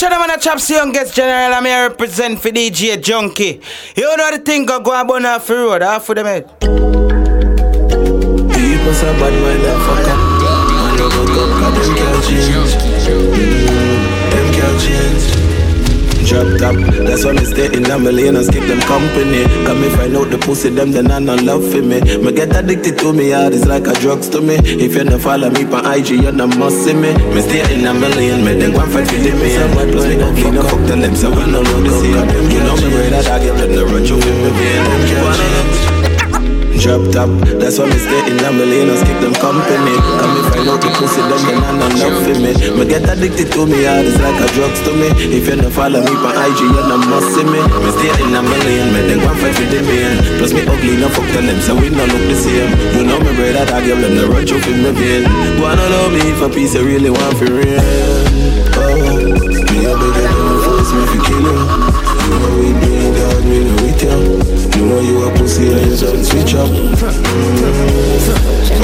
Watch out, man, a chop youngest general. I'm here represent for DJ Junky. You know the thing go go on off the road, half of them head. People say bad up. Man, you go go, cause them can't change. Drop top. That's why me stay in a million and skip them company. Come me find out the pussy them, then I no love for me. Me get addicted to me, heart is like a drugs to me. If you no follow me on IG, you no must see me. Me stay in a million, me then go and fight for the me. And my plus me ugly, no fuck the lips, so we no know the see them. You know me ready that I get let the run you feel me, vein. Them can't change drop top. That's why me stay in a million and them company. Come me find out the pussy, them then I not love for me. Me get addicted to me, heart is like a drugs to me. If you no follow me on IG, you no must see me. Me stay in a million, me then go fight for the main. Plus me ugly, no fuck the them, so we no look the same. You know me brother, that give them the run through for me vein. On allow me for peace, I really want for real. Know you a pussy and you don't switch up.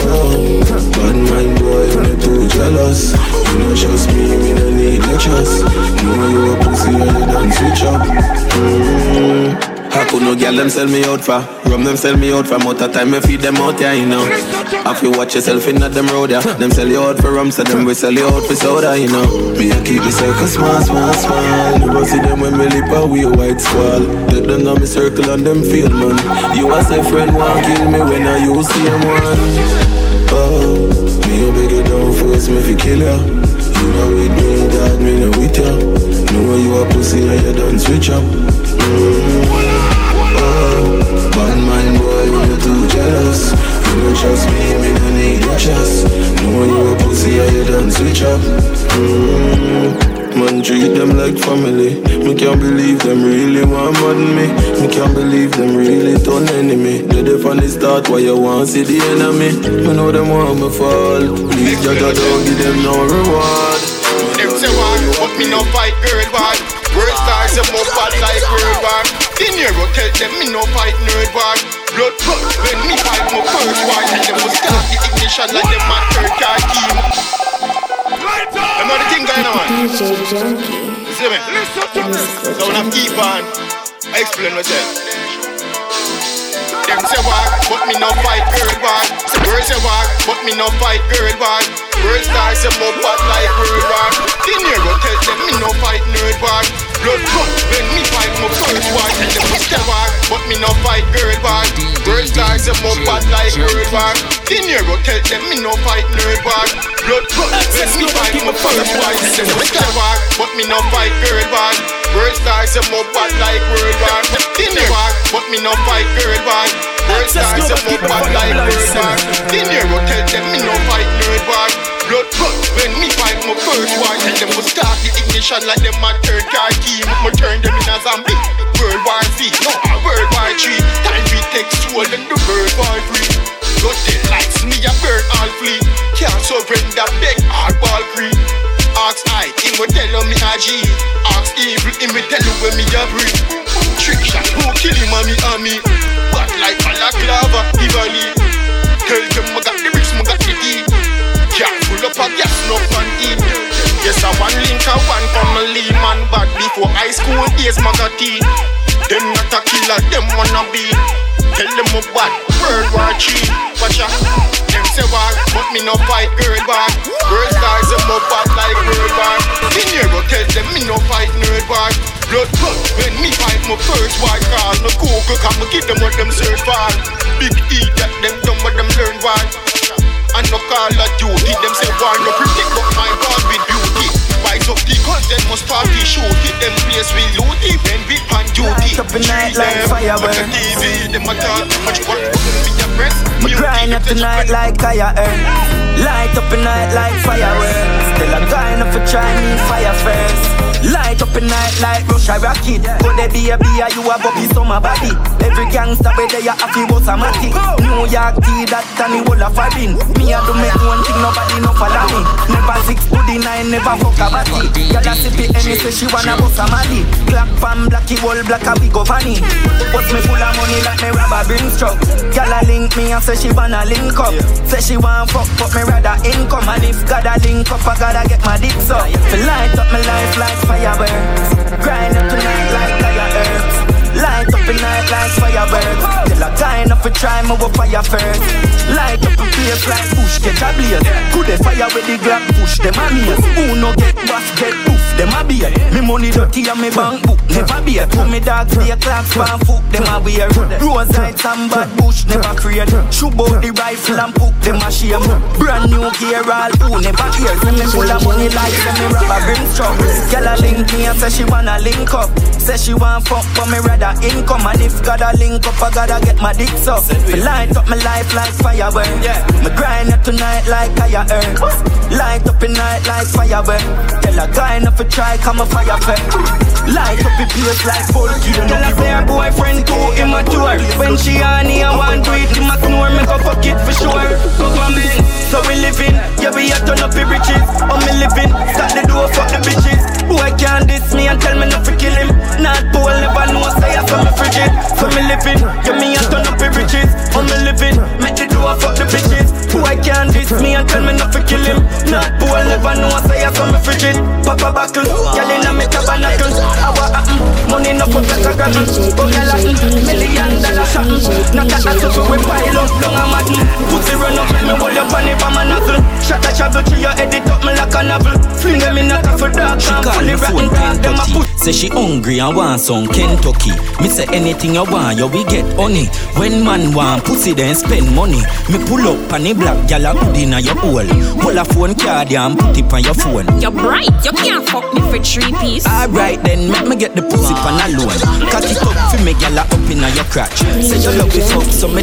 Oh, bad mind boy, you too jealous. You know trust me, me no need your trust. You know you a pussy and you don't switch up. Mm-hmm. I could no girl them sell me out for. Rum them sell me out for. More time me feed them out, yeah, you know. If you watch yourself in that them road, yeah? Them sell you out for rum, so them we sell you out for soda, you know. Me I keep the circle small, small, small. You see them when me lip a we a white squall. Take them on me circle and them feel man You a say friend want kill me when I you see them one. Oh, me a beg you don't force me fi kill ya. You know we doing that, me no with ya. Know you a pussy and you done switch up. Mm-hmm. Jealous You don't trust me, me no need your trust Know you a pussy, and you done switch up. Mm-hmm. Man treat them like family. Me can't believe them really want than me. Me can't believe them really turn enemy. They there from the start, why you want see the enemy? Me know them want me fall. Please, Jaja, don't give them no reward. Them say what, but me no fight girl, why? World stars, them up bad like world war. In Nero tell them me no fight nerd war Blood blood when me fight my first war Tell them to start the ignition like them a third car team I'm not the thing going on DJ Junky See eh? me? So when I keep on I explain myself them say walk, but me no fight girl war. Girls say walk, but me no fight girl war. World stars say more bad like world war. The Nero tell them me no fight nerd war. Blood cut when me fight my first war. Tell them me stay walk, but me no fight girl war. World stars say more bad like world war. The Nero tell them me no fight nerd war. Blood cut when me fight my first war. Tell them me stay walk, but me no fight girl war. World stars say more bad like world war. The Nero but me no fight girl war. World stars say more bad like world war. The Nero tell them me no fight nerd war. Blood cut when me fight my first war. Tell them to start the ignition like them a third car team. Me turn them in a zombie. World War Z, no World War Three. Time we take soul and the World War Three. Got the lights, me a burn all flee. Can't surrender, beg hardball creep. Ask I, him will tell me a G. Ask evil, him will tell you when me a breathe. Trick shot, who kill him and me and me. But like balaclava, Ivani. Tell them I got the bricks, I got the deed. Can't pull up a gas, no panty. Yes, I one link, I one family man. But before high school days, tea. Them not a killer, them wanna be. Tell them about World War III. Watch out. Them say war, but me no fight girl war. Girl stars them up bad like World War. In Euro tell them me no fight nerd war. Blood blood when me fight my first war call. No Google come give them what them search for. Big E that them done what them learn war. And no call of duty. Them say war no protect, but my God with beauty. Rise up the then must party shoot it. Them place we loot it, then we pan duty. Light up the night like fireworks. TV, them a talk too much, but me a press. Me grind eh. up the night like fire earn. Light up the night like fireworks. Still a grind up for try me fire first. Light up the night like Russia rocket. But they be a be a you a bobby summer body. Every gangster where they a happy was a matic. New York tea that and the whole of fabbing. Me a do make one thing nobody no follow me. Never six to the nine, never fuck a body. Y'all a sip it any say she wanna bust a mali. Black fam, blacky wall, black a we go funny. What's me full of money like me rubber bring truck. Girl a link me and say she wanna link up. Say she want fuck, but me rather income. And if gotta link up, I gotta get my dick up. Light up my life like fireworks. Grind up tonight like fire earth. Light up the night like fireworks. Tell a guy enough to try with fire first. Light up a place like bush get a blaze. Could they fire with the Glock push them maze? Who no get bust get poof them a beer. Me money dirty and me bank book never beer. To me dog play clocks fan foot them a wear. Rose lights and bad bush never afraid. Shoot out the rifle and poke them a shame. Brand new gear all who never hear. Me full of money like them me robber bring struck. Girl a link me and say she wanna link up. Say she want fuck but me rather income And if gotta link up I gotta get my dick up light up my life like firework yeah. Me grind up tonight like I earn Light up the night like firework Tell a guy enough try come a fire fair Light up the place like bulky Tell her say her boyfriend too immature. When she on here want to it Him a snore me go fuck it for sure. So we living. Yeah we a turn up the riches. Oh me living? Start the door fuck the bitches. Boy can't diss me and tell me not to kill him. Not Paul never know say I saw me frigid. So me living. Yeah me a turn up the riches. Oh me living? Make the door fuck the bitches. Boy can't diss me and tell me not to kill him. Not Paul never know say I saw me frigid. Papa buckle. Girl inna me tabernacle Our happen uh, mm. Money no for better gravel But girl a mm. mm. Million dollar something uh, Not that that's so we pile up Long a madden Pussy run up Me hold up on the bomb and knuckle Shot a travel to your head It up me like a novel. Fling them in a for dark She call me phone ten thirty Say she hungry and want some Kentucky. Me say anything you want You we get honey. When man want pussy then spend money. Me pull up on the black Gyal a put inna your hole. Pull a phone card and put it on your phone. You're bright You can't fuck me for three piece. Alright then, make me get the pussy pan alone. Cut it up for me, gyal up inna your crotch. Say you love it up, so me.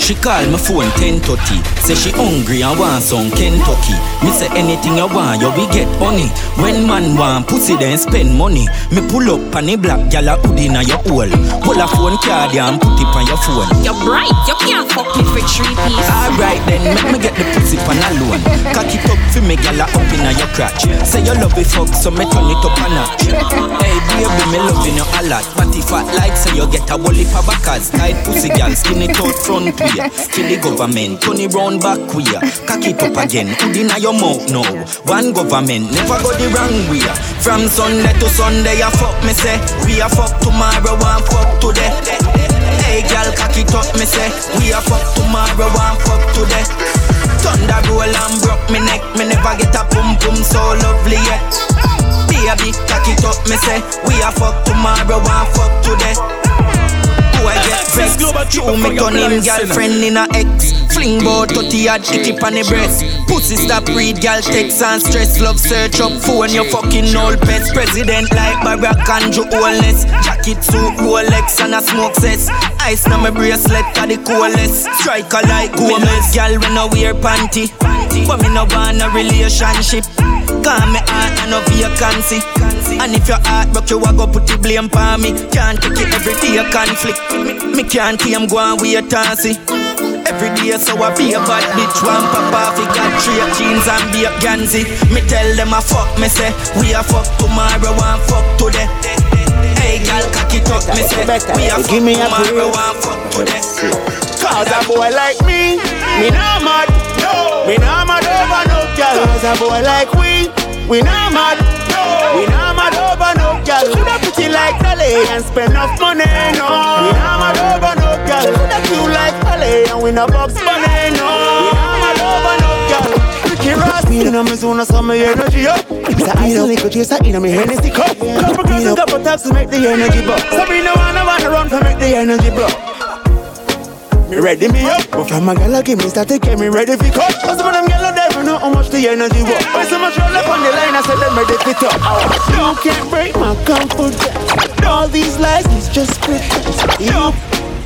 She call my phone 1030 Say she hungry and want some Kentucky. Me say anything you want, you we get honey When man want pussy then spend money. Me pull up on the black gal a hood inna your hole. Pull a phone card and put it on your phone. You're bright, you can't fuck me for three piece. Alright then, make me get the pussy pan alone Cock it up for me gal a up inna your crotch. Say you love it fuck, so me turn it up a notch. Hey baby, me loving you a lot. But if I like, say you get a heap of backers. Tight pussy gal, skin it out front way Till the government, turn it round back way Cock it up again, put inna your mouth now. One government, never go the wrong way. From Sunday to Sunday, you fuck me say. We a fuck tomorrow, one fuck today. Hey girl, cock it up, me say. We a fuck tomorrow, one fuck today. Thunder roll and broke me neck. Me never get a pum pum so lovely yet Baby, cock it up, me say. We a fuck tomorrow, one fuck today Boy get vexed True, me turn him girlfriend in a ex Fling bout 30 odd icky on the breast. Pussy stop read girl text and stress. Love search up phone you fucking old pets. President like Barack and Joe Holness. Jacket suit Rolex and a smoke cess Ice na my bracelet are the coolest. Striker like Gomez. Girl when I wear panty But me no want a relationship. Call me heart and no vacancy And if your heart broke you a go put the blame on me. Can't take it every day a conflict. Me, me can't keep go and wait and see. Every day so I be a bad bitch. One pop off, he got three jeans and be a Ganzi. Me tell them I fuck me say We a fuck tomorrow, one fuck today. Hey girl, cock it up, me say We a fuck Give me tomorrow, break. one fuck today. Cause a boy like me, me not mad. Me not mad over no girl. Cause a boy like we, we not mad. We not mad over no girl. Shoulda pretty like Dolly and spend enough money, no. We not mad over no girl. Shoulda cute like Dolly and we no box money, no. We not mad over no girl. Ricky Ross, me and me zone, so my energy up. So I know liquor chase, I know me Hennessy cup. Couple girls and couple taps to make the energy buck. So me no wanna wanna run to make the energy block. Me ready me up, but from a gal give me start to get me ready for cut. Cause some of them gal never know how much the energy was. When so much roll up on the line, I said them ready fit up. Oh. You can't break my confidence. All these lies is just pretense. You,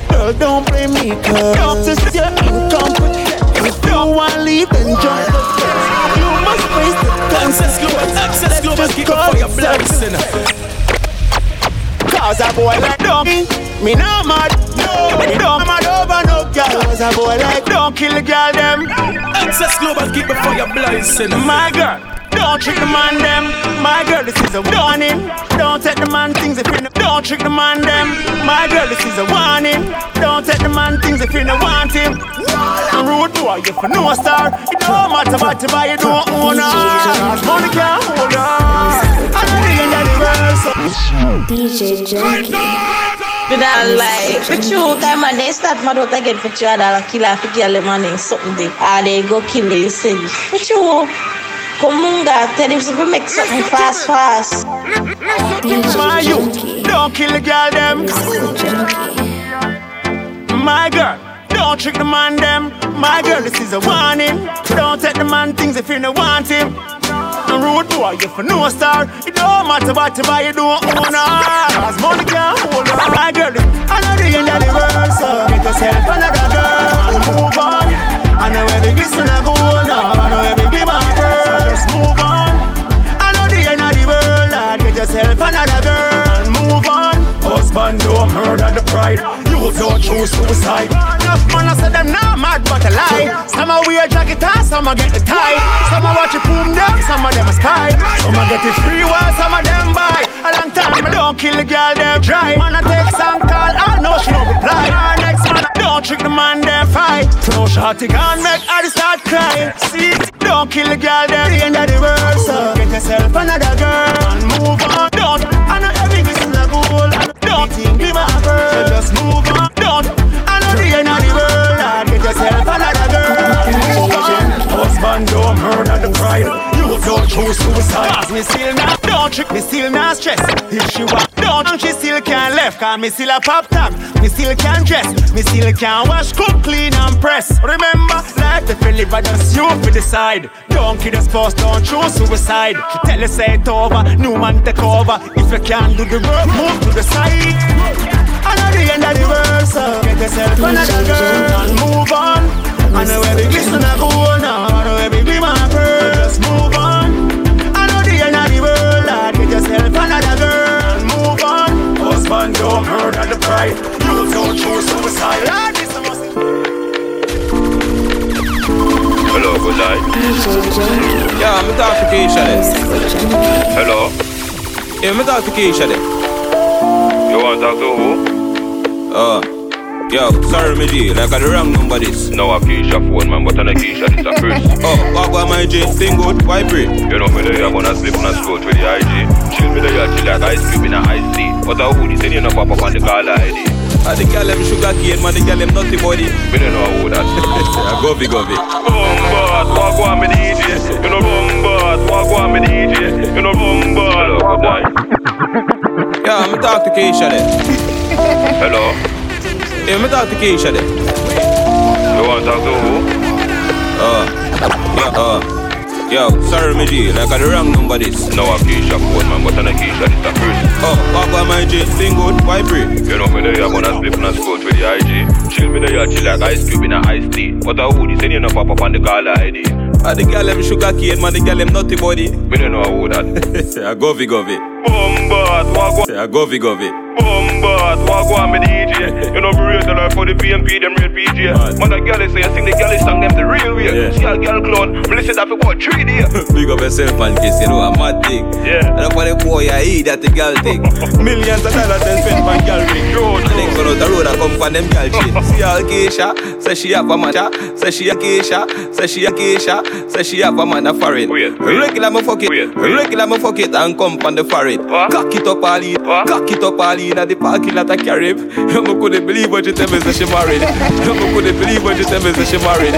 girl, don't blame me, cause you're incompetent. If you don't wanna leave, then join the fence. You must face the consequences. Access Global, kick up for your blessing. Cause a boy like dummy, me not mad. No, me not mad over no girl. Cause a boy like don't kill the girl them. Access global keep the fire blazing. My girl. Don't trick the man them. My girl, this is a warning. Don't take the man things if you no. Don't trick the man them. My girl, this is a warning. Don't take the man things if you no want him. A rude boy, you for no star. It don't matter what you buy, you don't own her. Money can't hold her. I don't think that the world. DJ Junky. You know, like, for true, time man, they start mad out again for true, and I'll kill her for girl, man, and something ah, they, and they go kill the city. For true, Kumunga, tell him to make something fast, fast. My you, don't kill the girl them. My girl, don't trick the man them. My girl, this is a warning. Don't take the man things if you don't want him. A rude boy, you for no star. It don't matter what you buy, you don't own her. Cause money can't hold her. My girl, I know the end of the world, so get yourself another girl and move on. I know every glisten I go on, I know every give my girl. Just move on. I know the end of the world, lad. Get yourself another girl and move on. Husband don't murder the pride. You don't choose suicide. Enough man, I said them not mad, but a lie. Some a wear jacket, and some a get the tie. Some a watch it boom down, some of them a spy. Some a get it free while some of them buy. A long time, don't kill the girl, them dry. Man, I take some call, I know she don't reply. Our next man, don't trick the man, them fight. Throw shotty gun, make her start crying. See, don't kill the girl, them the end of the world. So get yourself another girl and move on. Don't, I know everything is a goal. Don't think be my girl, so just move on. Don't murder the pride. You don't choose suicide. Cause me still not, don't trick me still not stress. If she want, don't, she still can't left. Cause me still a pop top, me still can dress. Me still can wash, cook, clean and press. Remember, life if you live, just you for decide. Don't kill us spouse, don't choose suicide. She tell you say it over, new man take over. If you can't do the work, move to the side. The end of the so get yourself another girl and move on. I know every glisten I go now, I know every be my pearl. Just move on. I know the end of the world, Lord, get yourself another girl and move on. Husband don't murder the pride. You don't choose suicide. Lord, this must Hello, good night. DJ Junky. Yeah, me talk to Keisha then. Hello. Yeah, me talk to Keisha then. You want to talk to who? Uh, yo, sorry me G, like I the wrong number this. No, a Keisha phone, man, but on a Keisha, this a Chris. Oh, what about my G? Thing good, vibrate. You know me there, you gonna slip on a scroll with the IG. Chill me there, you chill like ice cube in a ice tea. But a hoodie, then you know pop up on the call ID. Ah, the girl them sugar cane, man, the girl them nutty body. Me don't know who that. Yeah, govy, govy. Bombard, walk on me DJ. You know bombard, walk on me DJ. You know bombard. Hello, good night. Yeah, me talk to Keisha then. Hello. Yeah, me talk to Keisha then. You want to talk to who? Uh, yeah, uh, yo, sorry me G, like I the wrong number this. No, a Keisha phone, man, but on a Keisha, this a Chris. Oh, what about my G? Thing good, vibrate. You know me there, you gonna slip on a scroll with the IG. Chill me there, you chill like ice cube in a ice tea. But a hoodie, then you know pop up on the call ID. Ah, the girl them sugar cane, man, the girl them nutty body. Me don't know who that. Yeah, govy, govy. Bombard, walk on. Yeah, govy, govy. Bombard, walk on me DJ. You know, real life for the PMP, them real PJ. Man. A girl is say, I sing the girl song, them the real way. Yeah. See a girl clown, me listen that for about three days. Big up yourself and kiss, you know, a mad thing. Yeah. And for the boy, I eat that the girl thing. Millions of dollars they spend on girl ring. True, And then go out the road and come for them girl shit. See all Keisha, say she have a man, say she a Keisha, say she a Keisha, say she have a man a foreign. Oh, wait. Regular me fuck it, oh, wait. regular me fuck it and come on the foreign. What? Cock it up What? cock it up all in the parking lot of Carib. You me couldn't believe what you tell me say she married. You me couldn't believe what you tell me say she married.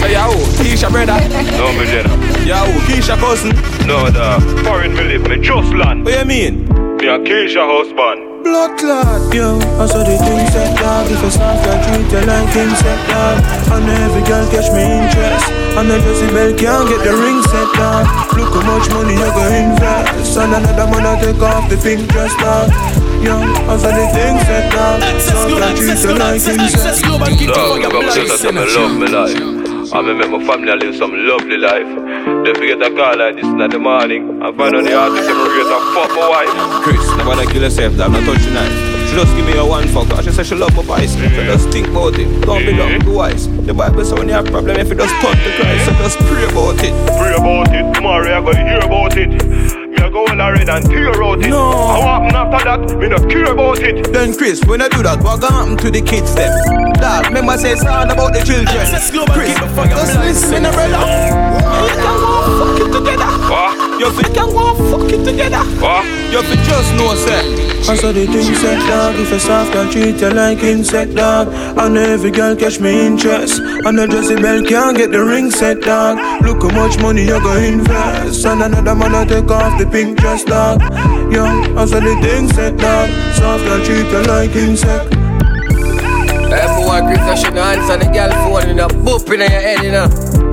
Say yo, Keisha brother, No, me Jenna. yo, Keisha cousin. No, the foreign me live, me just land. What you mean? Me a Keisha husband. Blood clot, yo. I saw the thing set dog. If it's not fair, treat you like king set dog. And every girl catch me interest. And the Jezebel can't get the ring set dog. Look how much money you're going to invest. And another man I take off the pink dress dog. Yo, I saw the thing set dog. So I treat you like king set global keep the Dog, fire come to blazing. me love me life. I my family live some lovely life. They forget a call like this in the morning. I find out the artist them rate a fuck my wife. Chris, nobody kill yourself, dog. Not touch the She just give me a one fuck. She say she love my voice. So mm-hmm. just think about it. Don't be mm-hmm. long, be wise. The Bible say when you have problem, if you just turn to Christ, so just pray about it. Pray about it. Tomorrow you're gonna hear about it. Me a go all red and tear out it. No. What happen after that? Me not care about it. Then Chris, when I do that, what gonna happen to the kids them? Dad, remember say something about the children. Let's go Chris, keep just listen, blazing. brother. You can go fuck it together. What? You fi can go fuck it together. What? You fi just know say. I saw the thing set dog. If a soft girl treat you like insect dog. And every girl catch me interest. And the Jezebel can't get the ring set dog. Look how much money you go invest. And another man a take off the pink dress dog. Yo, I saw the thing set dog. Soft girl treat you like insect. Hey boy, Chris, I should answer the girl phone in a boop in your head, you know.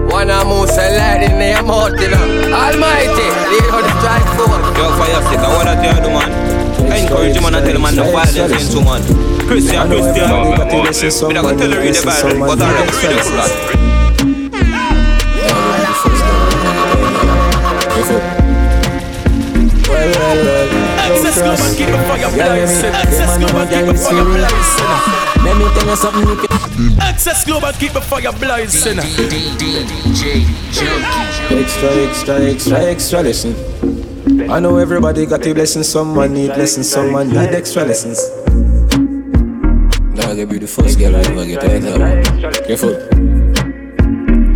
One of moose and light in your mouth, you know. Almighty, lead on the strike phone. Yo, fire stick, I wanna tell the man. I encourage him and I tell him and the violence into man Christian, Christian We don't tell her read the Bible But I read the Quran Well, well, well. Access Global, keep the fire blazing. Access Global, keep the fire blazing. Let me tell you something you can Access Global, keep the fire blazing. Extra, extra, extra, extra lesson. I know everybody got a blessing, someone need lessons, someone need extra lessons. Dog, you be the first girl I ever get head up. Careful.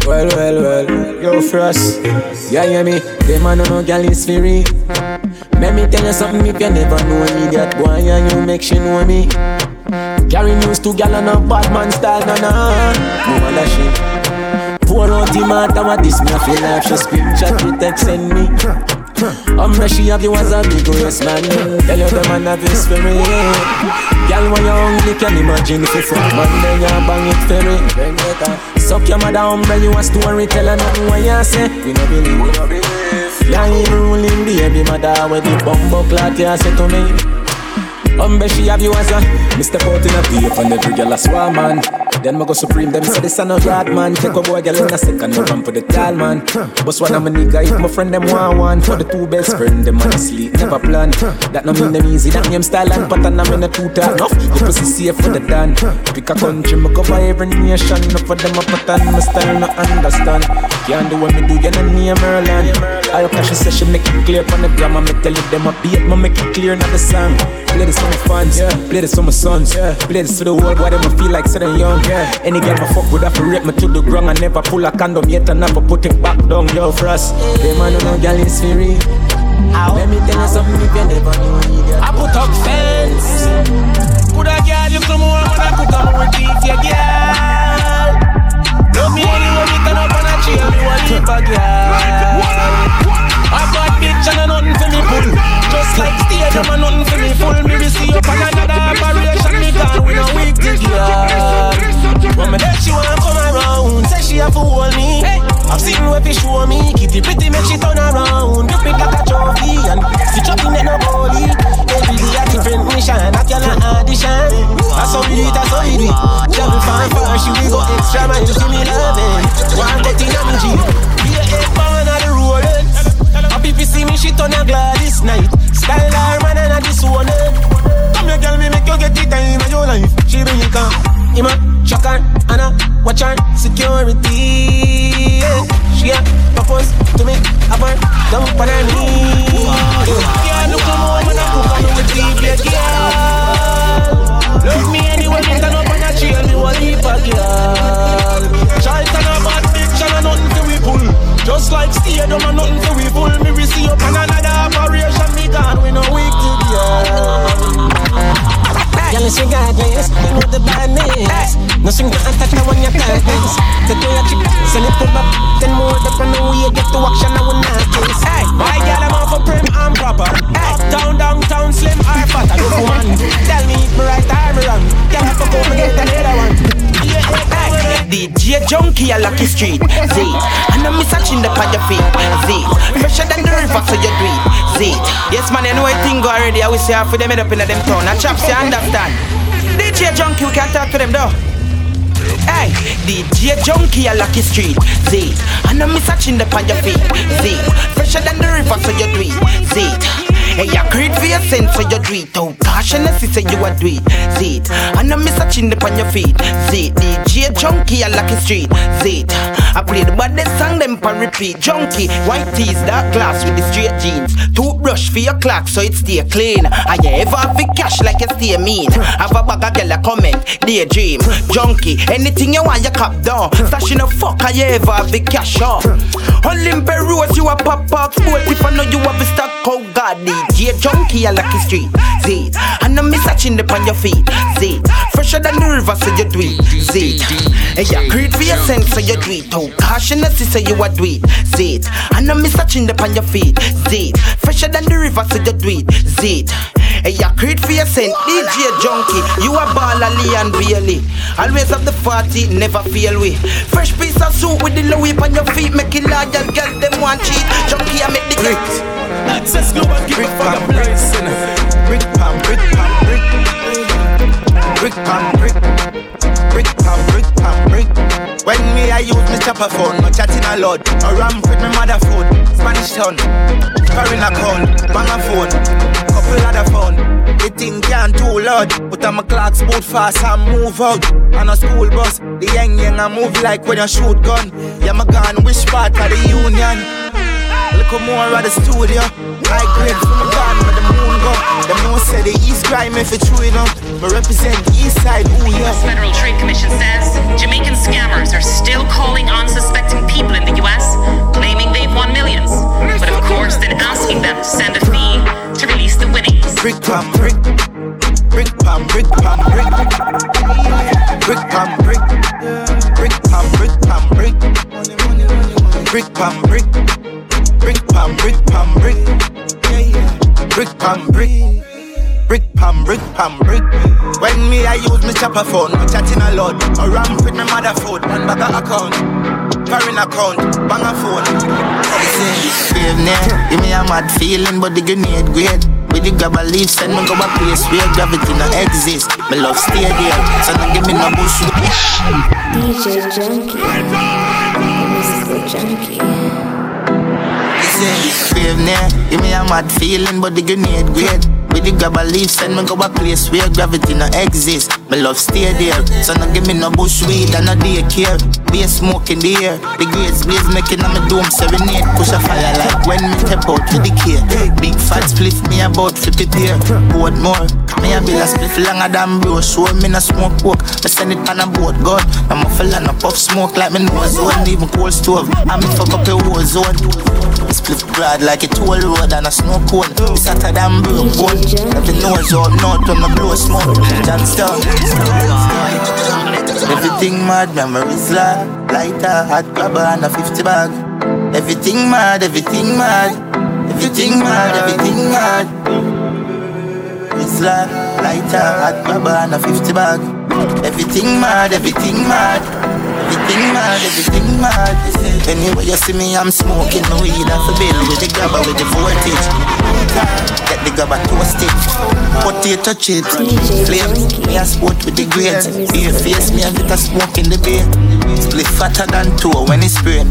Well, well, well, yo, Frost. Yeah, hear me? Them man no gal is free. Let me tell you something if you never know me That boy and you make she know me Carry news to gal on a bad man style, na na No that shit Pour out the matter what this me I feel like She scream chat me text send me I'm she have you as a big waist man. Tell you the man have his spirit Girl when you hungry can imagine if you fuck man Then you bang it me. Suck your mother umbrella you a story Tell her nothing what you say. We no believe, we no believe. Yeah, ain't ruling baby mother with the bumbo clot you say to me. Umbe she have you as a Mr. Out in a beef and every girl a swarm man Then me go supreme them say this a no yard man. Take a boy girl in a second no run for the tall man. But one of my nigga if my friend them want one. For the two best friend them man sleep never plan. That no mean them easy that name style and pattern I'm in a two talk enough The pussy safe for the done. Pick a country me cover every nation. Enough for them a pattern my style no understand. Can't do what me do you no name Merlin I cash say she make it clear from the grammar Me tell you them a beat me make it clear not the song Play this for my fans, yeah. play this for my sons, yeah. play this for the world, why them a feel like sitting young. Yeah. Any girl my fuck would have to rape me to the ground. I never pull a condom yet, and never put it back down. Yo, frost, them man no girl is free. Let me tell you something if you never knew me. I put up fence. Put a girl you come on when I put on repeat your girl. Love me anyway, me turn up on a chair, me want keep a girl. I Like stadium and nothing for me full. Me we see up on another operation, me gone with a to girl. When me dead, she wanna come around. Say she have to hold me. I've seen where she show me. Kitty pretty make she turn around. You pick like a trophy and stitch up in no goalie. Every day a different mission. I can audition. That's how we do it. That's how we do it. Travel far far, she we go extra mile. Give me loving. One get in on me G. Be a born on the rollers. Happy see me shit on a Gladys night. Style her man and a disown it. Come here, girl, me make you get the time of your life. She bring it come. Ima, shock her, Anna, watch her, security. Yeah. She a propose to me, up her, dump on her. Yeah, look at me, man, I cook on with deep, yeah, girl. Love me anyway, me turn up on a trail, me want leave a girl. Child turn up bad bitch and a nothing to we. Just like stadium and nothing to we pull. Me we see up on another operation, me gone, we no weak to girl. Girl, it's regardless, you know the badness Nothing to attack now when you're darkness Take your chick, send it to back Then more up on the way, get to action now when not kiss Hey, my girl, I'm off for prim and proper. Uptown, downtown, slim or fat I do woman Tell me if me right or me wrong. Girl, I fuck up, me get another one DJ Junky a Lucky Street, Z. And I'm searching the on your feet, Z. Fresher than the river so you it, Z. Yes man, you know I think already I will say half of them head up in them town. I chaps you understand. DJ Junky, we can talk to them though. Hey, DJ Junky a Lucky Street, Z. And I'm searching the on your feet, Z. Fresher than the river so you it, Z Hey, you creed for your sense so you it. Oh, caution us, say you a do it. See it. And I miss a chin upon your feet. See it. DJ Junky, I like a street. See it. I play the baddest song, them for repeat. Junky, white tees, dark glass with the straight jeans. Toothbrush for your clock so it stay clean. I ever have the cash like you stay mean. Have a bag of girl a comment, daydream. Junky, anything you want, you cop down. Stashing a fuck, I ever have the cash on. Olympic Rose, you a pop up sport. If I know you have a stock, oh god, DJ Junky, I like street. It. And I miss a chin upon your feet. It. Fresher than the river, so you do it. See it. Hey, yeah, create for your sense, so you do it. Oh, caution us, so you a do it. See it. And I miss a chin upon your feet. See it. Fresher than the river, so you do it. See it. Hey, yeah, create for your sense, DJ Junky. You a baller, Lee and Bailey. Always have the party, never fail we. Fresh piece of suit with the Louis on your feet, make it large and girl them want cheat. Junky, I make the brick. Access global, give brick for the blessing. Brick pam, brick brick. Pam, brick. Brick pam, brick pam, brick. When me I use me chopper phone, no chatting a lot. No ram with me mother phone, Spanish town, foreign account, bang a phone, couple other phone. The thing can't too loud, but I'm a clocks boot fast and move out. On a school bus, the young young I move like when you shoot gun. Yeah, my gun, which part of the union? Look more at the studio. High grade from the gun where the moon go. Them no say the east crime if it's true enough. But represent the east side, ooh yeah. U.S. Federal Trade Commission says Jamaican scammers are still calling unsuspecting people in the U.S., claiming they've won millions. But of course, then asking them to send a fee to release the winnings. Brick pam brick. Brick pam brick pam brick. Brick pam brick. Brick pam brick pam brick. Brick pam brick. Brick pam brick pam brick. Pam brick Brick pam brick. Brick pam brick pam brick. When me I use me chopper phone, me chatting a lot. I ramp with me mother phone, one bag account. Foreign account, bang a phone. Brave now, give me a mad feeling, but the grenade great. With the grab a leaf, send me go a place where gravity no exist. Me love stay there, so don't give me no bush. DJ Junky. Mr. Junky. Brave now, give me a mad feeling, but the grenade great. With the grab a leaf, send me go a place where gravity no exist. Me love stay there, so don't give me no bush weed and no daycare. Be a smoke in the air, the grades blaze making on my dome serenade. Push a fire like when me step out to the care. Big fat split me about to prepare. Board more, me a bill a split longer than bro. Show me no smoke coke, me send it on a boat god. I'm a fella no puff smoke like me nose zone, even cold stove. I'm a fuck up a war zone. Split broad like a toll road and a snow cone. It's hotter than broke bone. Every nose out north when me blow smoke. Johnstown. Everything mad, memories like lighter, hot grabber and a 50 bag. Everything mad, everything mad. Everything mad, everything mad. It's like lighter, hot grabber and a 50 bag. Everything mad, everything mad. Everything mad, everything mad. Anyway, you see me, I'm smoking weed off a bill with the grabber with the voltage. Get the grabber toasted. Potato chips, flames. Me a sport with the grades. Beer face, me a bit of smoke in the beer. Split fatter than two when it's spraying.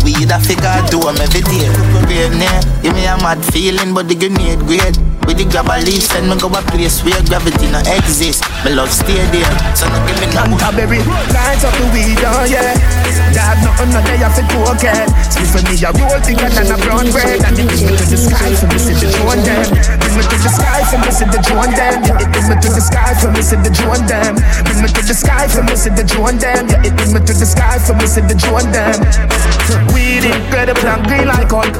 Weed a figure do 'em every day. Brave near, give me a mad feeling, but the grenade great. With the grab a leaf, send me go a place where gravity no exist. Me love stay there, so no give me no Canterbury, lights up the weed, oh yeah. Dad, nothing no day off the cocaine. Split for me a roll bigger than a brown bread, and it bring me to the sky for me see the drone them. Bring me to the sky for me see the drone them. Yeah, it bring me to the sky for me see the drone them. Bring me to the sky for me see the drone them. Yeah, it bring me to the sky for me see the drone them. Weed incredible and green like gold.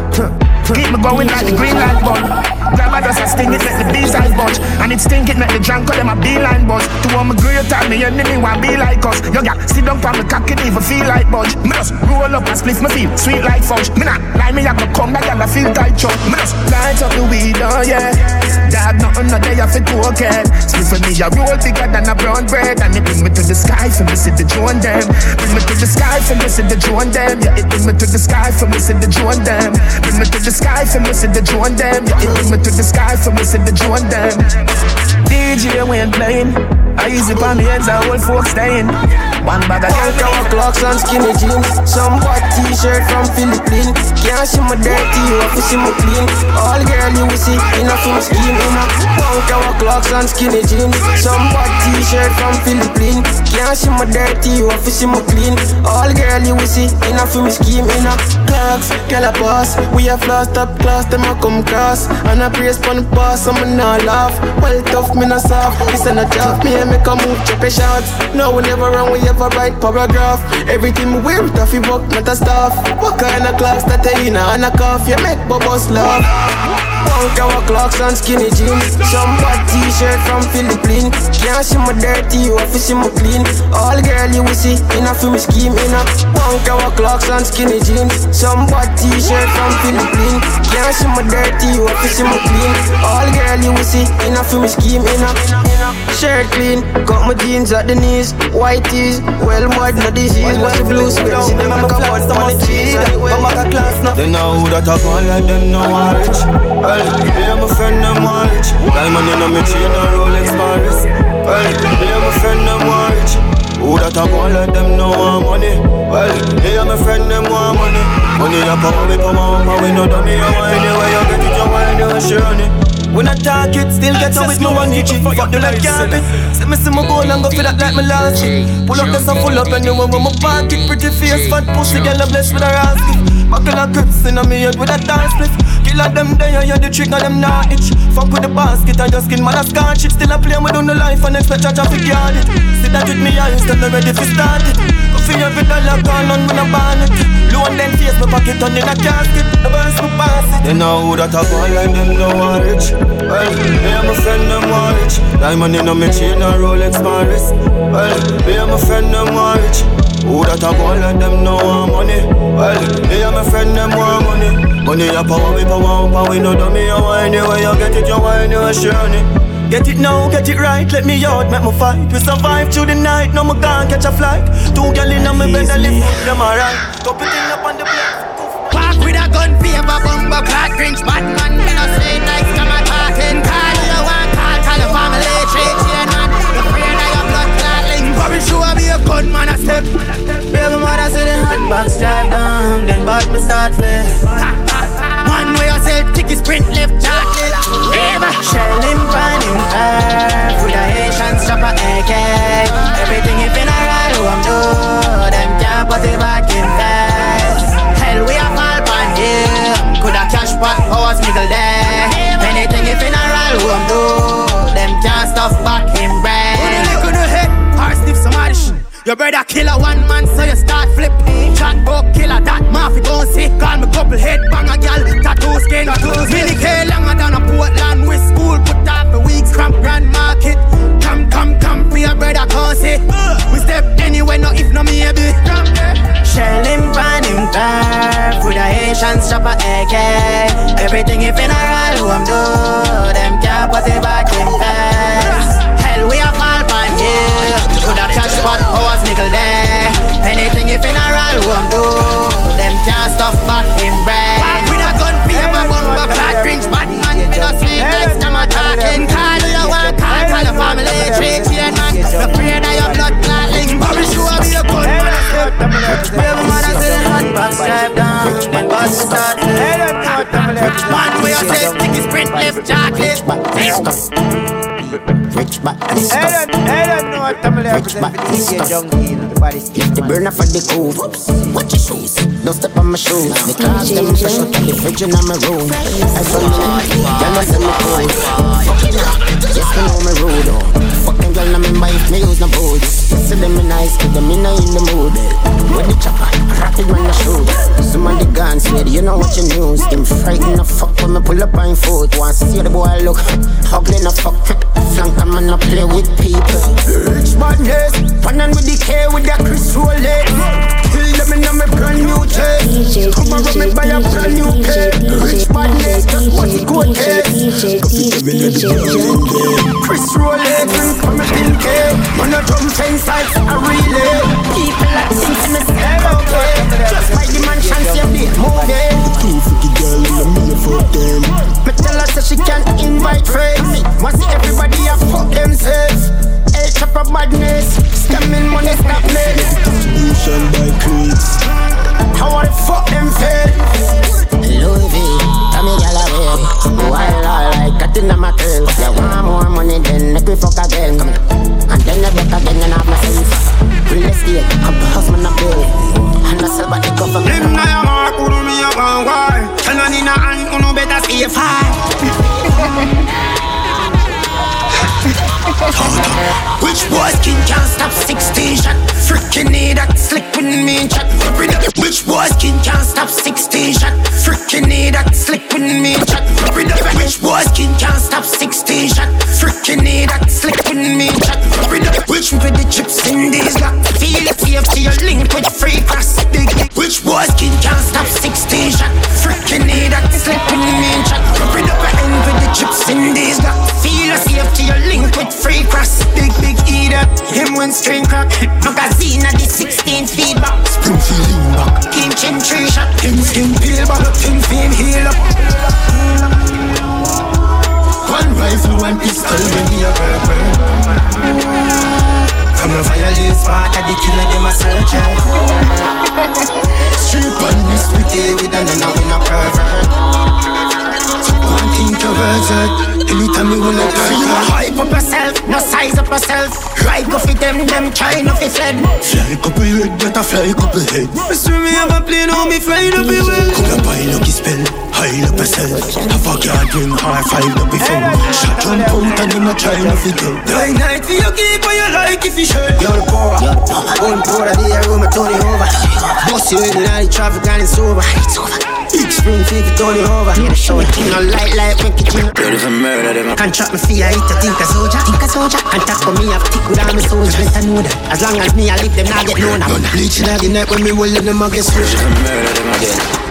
Keep me going like the green light bulb. Grab a dust and sting it, make the B-side bunch. And it stink it, make the drunk call them a beeline buzz. To all my great time, me enemy want be like us. Yo, yeah, sit down on the cock, it even feel like budge. Me just roll up and split my feel sweet like fudge. Me not lie, me have to come back and I feel tight chop. Me just light up the weed, oh yeah. Dad, nothing no day off the cocaine. Split for me a roll bigger than a brown bread. And it bring me to the sky for me see the drone them. Bring me to the sky for me see the drone them. Yeah, it bring me to the sky for me see the drone them. Bring me to the sky for me see the drone them. Yeah, it bring me to the sky for me see the them. DJ went playing. I use it on me heads, I old folks dying. One bag of girl Power clocks and skinny jeans. Some white t-shirt from Philippines. Can't see my dirty, you to see my clean. All girl you will see in a film scheme. In a punk our clocks and skinny jeans. Some white t-shirt from Philippines. Can't see my dirty, you to see my clean. All girl you will see in a film scheme. In a clocks, girl a boss We have lost up class, them a come cross. And I praise pon the boss, I'm not laugh. Well tough, me not soft. This ain't a job, me and make a move, chop a shots No, we never wrong, we ever write paragraph. Everything we wear, it off, work, not a staff. What kind of clocks that they in and a cough? You make bubbles laugh. Punk our clocks and skinny jeans Some bad t-shirt from Philippines Can't see my dirty, you have see my clean All girl you will see in a film scheme a punk our clocks and skinny jeans Some bad t-shirt from Philippines Can't see my dirty, you have to see my clean. All girl you will see in a film scheme a shirt clean, got my jeans at the knees. White tees, well mud no disease. The blue sweats in them like a flat on the cheese. I'm a class now They know who that I call like them know I'm rich. Hey, me and my friend them want rich. Diamond in my chain and Rolex Paris. Hey, me and my friend them want rich. Who that a go let them know want money. Well, me and my friend them want money Money a power, we power, power We know that me a want anywhere you get it, you want anywhere, sure when I talk it, still get up with me one digit. Fuck the like carpet. Say me see my goal and go for that like my last shit Pull up this and full up and you want my pocket Pretty face, fat pussy, girl a blessed with a rascal. Buckle a grips in me head with a dance split Kill of them there, yeah, the trick of them not itch. Fuck with the basket and just skin man a scotch. It Still a play me down the life and expect charge of guard it See that with me eyes, them ready for start it For every dollar gone on when I ban it Loan then face my pocket on in a casket The verse me pass it They know who that a go like them no want rich well, me and my friend them want rich. Diamond in my chain and Rolex Paris. Well, me and my friend them want rich. Who that a go let them know want money? Well, me and my friend them want money. Money a power, we power up, and we know dummy. You anywhere you get it, you anywhere journey. Get it now, get it right, let me out, make me fight. We survive through the night, no more gone catch a flight. Two gal in my bed, I live them alright. Cup it in up on the plate. Walk with a gun, fever, bumbo, crack, grinch, bad man, no say nice, come on talking. Call you one call, call your family, three children. You're afraid of your blood clot link. Bobby sure be a gunman I step. Baby mother say the box drive down, then bought me start flip. I sprint left chocolate. Ever shelling in earth with a Haitian strap a AK. Everything if in funeral, who I'm do, them can't put it back in fast. Hell, we are fall pan here. Coulda cash pot house middle there. Anything in funeral, who oh, I'm do, them can't stuff back Your brother kill a one man, so you start flip. Chat book killer, that mafia gon' see. Call me couple head bang a gal, tattoo skin. tattoos. Mini K longer than a Portland with school. Put off a weeks, cramp grand market. Come, come, come, for your brother cause it. We step anywhere, no if no maybe. Shell him, pan him, turf with a Haitian strap a AK. Everything in funeral, who I'm do, them can't put it back in fast. Here. Could a cash pot, hours nickel there. Anything if in funeral, who I'm do, them can't stuff back in bread. With a gun, paper, bumper, flat drinks, bad man, me no sleep, next time I talking. Call you one, call, call your family, three children. Man. The prayer that your blood clot link, Bobby sure be a gun man. Baby mother say the hot box drive down, then bus start. Man, where you say sticky sprint left chocolate. Rich but this stuff. Rich but this stuff. The burner for the cove, watch your shoes. Don't step on my shoes. The cars them fresh out of the fridge in my room. I saw you, y'all know me up, yes me know me rude. Girl, I'm in me use no boots. See them in nice, but them in in the mood. With the chopper, rapid when I shoot. Some of the guns said, you know what you news. Them frightened the fuck when me pull up on foot. Want see the boy look ugly no fuck. Flank a man a play with people. Rich madness, panning with the K with the Chris Rolex. Kill them in my brand new chest. Come around me buy a brand new cake. Rich madness, that's what the code is. Chris Rolex a bill K. On a drum fence like a relay. People like to me say okay. Just by the mansion, see a big movie. Two freaky girl in the mirror for them. Me tell her so she can't invite friends. Want see everybody a fuck themselves. El Chapo madness. Stemming money stop madness distribution by creeds How are the fuck them fed? Louis V, Tommy Galloway Wild all like cut in my curls They want more money then make me fuck again. Come And then they back again and have my sense. Real estate, I'm the husband of Bill And I sell by the government Him na ya mark, unu mi ya wan Tell me, on in a hand, unu better stay far which boy skin can't stop 16 shot? Freaking need that slick with me chat. Which boy skin can't stop 16 shot? Freaking need that slick with me chat. Which boy skin can't stop 16 shot? Freaking need that slick with me chat. Which with the chips in these lock? Feel it safe to your link with free cross. Which boy skin can't stop 16 shot? Freaking need that slick with me chat. End with the chips in these lock. Feel it safe to your link with free cross. Big, big eater. Him when string crack. Magazine at the 16 feedback. Springfield lean back. King chin tree shot. Him skin peel back. Him fame heal up. One rifle, one pistol when me a burn. From a violin spot at the killer, them a search Strip on this with David and now in a pervert one introverted. Anytime you wanna turn You hype up yourself, no size up yourself. Right go for them, them trying to fi fled. Fly couple head, better fly couple head. Mister me have a plane, on me flying up well. Come up high lucky spell, high up yourself. Have a guard ring, high five up before. Shot jump out and them a trying to fi get. Night night for your keep what you like if you should. You're the poor, one poor, the air room, Tony over. Boss you in the traffic and it's over. It's over. Big spring feet, turn it over. Yeah, show it in a light, light, make it in. Ready for murder, them. Contract me fee, I eat a think a soldier, think a soldier. Contact for me, I've tick with all my soldiers. Better know that. As long as me, I live them, now get known. I'm bleaching at the night when me will let them, I get switch. Ready for murder, them again.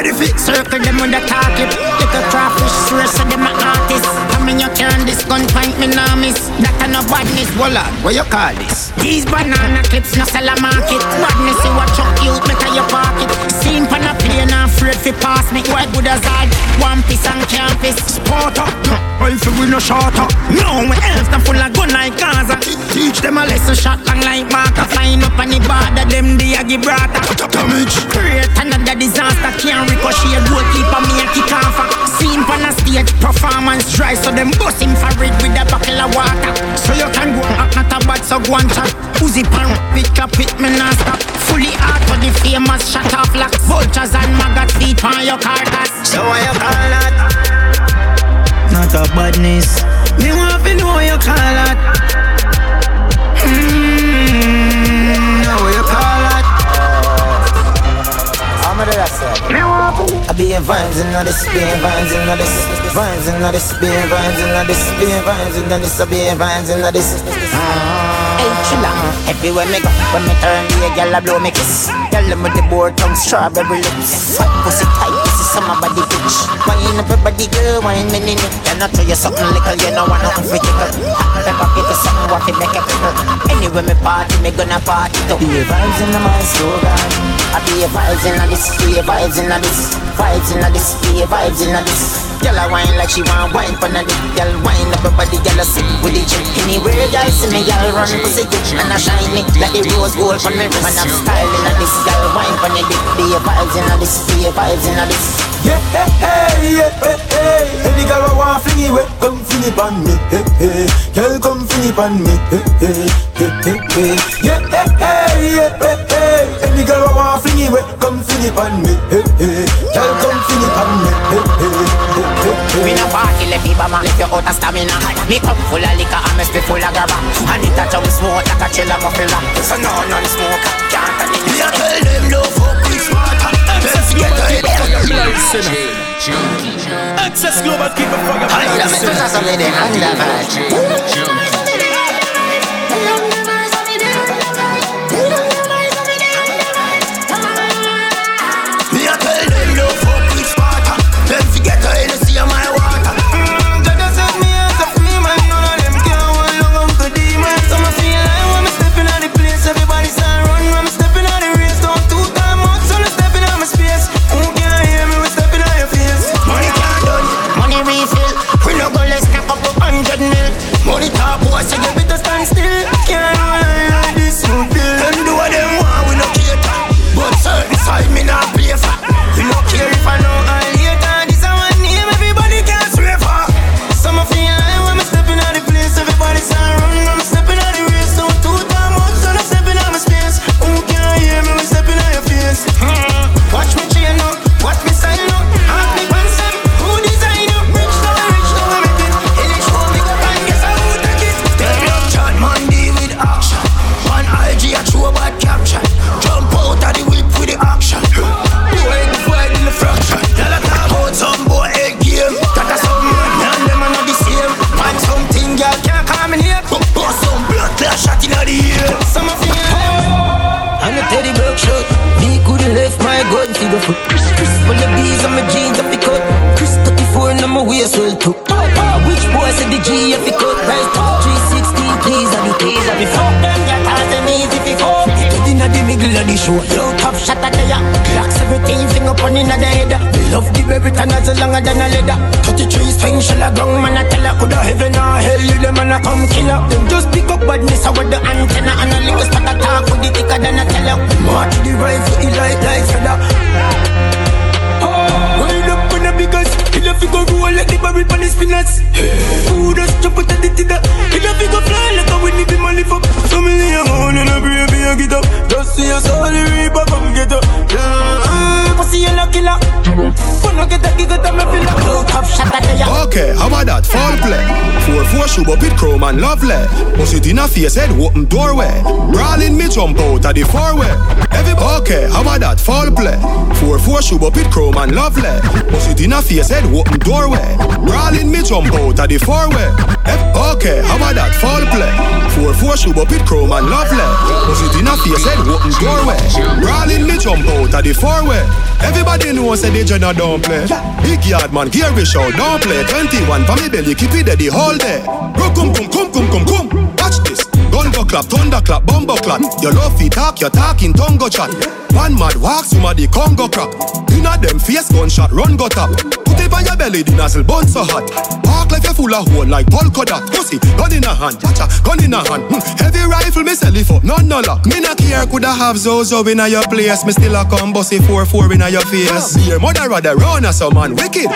Ready fit circle them with the target. Get a crawfish, rest of them a artist. I mean you can't this gun point me now miss. That a no badness, voila. What you call this? These banana clips no sell a market. Badness you watch up you better your pocket. Seen pan a plane afraid fi pass me. Why good as all? One piece on campus. Sport up, rifle we uh, no short up. No, we else them full of gun like Gaza. Teach them a lesson shot long like marker. Find up on the border them the Gibraltar. Uh, damage. Create another disaster. Can't ricochet goalkeeper me a kick off. Uh, seen pan a stage performance dry so them bust him for it with a buckle of water. So you can go up, not a bad, so go and chat. Uzi pan, pick up it, me not stop. Fully out for the famous shut off like vultures and maggot feet on your carcass. So why you call that? Not a badness. Me want to know what you call that. Mmm, know what you call that. I'm a I be in vines and all this, be in vines and all this, vines and all this, be in vines and all this, be in vines and all this, I be in vines and all this. Hey, chilla, everywhere me go, when me turn the girl a blow me kiss. Girl them with the board tongue, strawberry lips, fat pussy tight, pussy summer body bitch. Everybody girl, wine me in it. Can I tell you something little, you know want nothing for tickle. Pepper get you something what fi make a pickle. Anyway me party, me gonna party too. Be vibes in my slogan. I be vibes in this, be vibes in this, vibes in this, be vibes in this. Girl a wine like she want wine pon a dick. Girl wine up her body, girl a sit with the chick. Anywhere girl see me, girl run pussy good and a shiny like the rose gold pon me wrist. Man I'm styling a this, girl wine pon a dick. Be vibes in a this, be vibes in a this. Yeah, hey, hey, yeah, hey, hey. Any girl who want fling it, come fling it on me, hey, hey. Girl, come fling it on me, hey, hey, hey, hey, hey. Yeah, hey, hey, yeah, hey, hey. Any girl who want fling it, come fling it on me, hey, hey. Girl, come fling it on me, hey, hey, hey, hey. We no party, let people man, if you out of stamina Me cup full of liquor, and me spit full of grabber. And it a jump smoke like a chiller muffler So no non-smoker can't turn it Me. A tell them no fuck with smarter Let's get to it Access Global, keep it fucking Ay, la me toca sobre de anda, Me show. Low top shot at the ya. Clocks everything, finger pun in the head. We Love the baby tan as longer than a leather. 33 swing, shell a gong, man, I tell her, coulda heaven or hell, you them man, I come killer. Them just pick up badness, I with the antenna, and a little start a talk with the thicker than a teller. March the rifle, it like, like feather. Wind up on the biggest, in a figure roll like the barrel pan the spinners. Food us jump out of the tidda. In a figure fly like a winnie be my lift up. So many a moan and a baby a get up. Just see the reaper come get up. Pussy get at the. Okay, how about that? Fall play. Four four shoe up it chrome and lovely. Bust it in a face head open doorway. Brawling me jump out of the four way. Everybody, okay, how about that? Fall play. Four four shoe up it chrome and lovely. Bust it in a face head open doorway. Brawling me jump out of the four way. Okay, how about that? Fall play. Four four shoe up it chrome and lovely. Bust it in a face head open doorway. Brawling me jump out of the four way. Everybody knows say the Jenna don't play. Big yard man, gear we show don't play. 21 for me belly, keep it the whole day. Bro, come, come, come, come, come, come. Watch this. Gun go clap, thunder clap, bumbo clap. Your love feet talk, your talking tongue go chat. One mad walk, somebody Congo crap. Inna them face gunshot, run go tap. It on your belly, the nozzle bun so hot. Walk like you full of hole like polka dot. Pussy, gun in a hand, yacha, gun in a hand. Hmm. Heavy rifle, me sell it for none no lock. Me not care, coulda have Zozo in a your place. Me still a come bossy four four in a your face. Your mother rather run as some man wicked.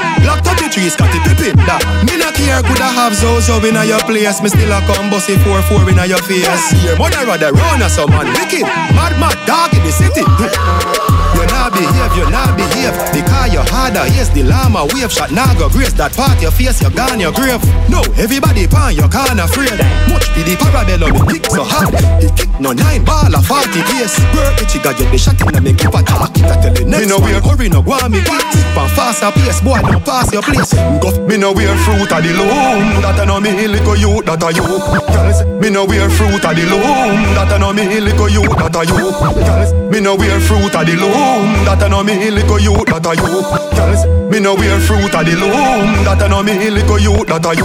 Trees, got the pippin. That me not care, coulda have Zozo in a your place. Me still a come bossy four four in a your face. Your mother rather run as some man wicked. Mad mad dog in the city. Not behave, you not behave. Because you're harder, uh, yes, the llama wave. Shot Now go grace that part your face, you gone your grave. No, everybody pan your can afraid. Much be the parabellum, it kick so hard. It kick no nine ball of 40 pace. Work it, you got shot in and make you It a tell the next Me no wear hurry, no go on me quick Pan faster pace, boy, don't pass your place. Go, me no wear fruit of the loom. That I know me little you, that I you me no wear fruit of the loom That I know me little you, that I you Girls, me no wear fruit of the loom that I know me little you, that are you. Girls, me no wear fruit of the loom. That I know me little you, that are you.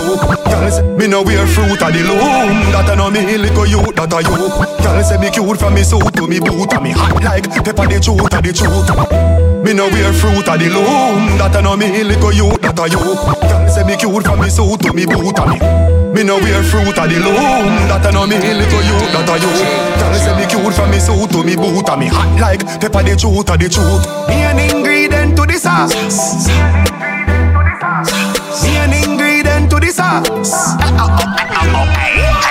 Girls, me no wear fruit of the loom. That I know me little you, that are you. Girls, say me cute from me suit to me boot and me hot like pepper the truth of the truth. Me no wear fruit of the loom. That I know me little you, that are you. Girls, say me cute from me suit to me boot and me. Me no wear fruit of the loom. That I know me little you, that I you Girl say me cute from me suit to me boot And me hot like pepper the truth of the truth. Me an ingredient to the sauce. Me an ingredient to the sauce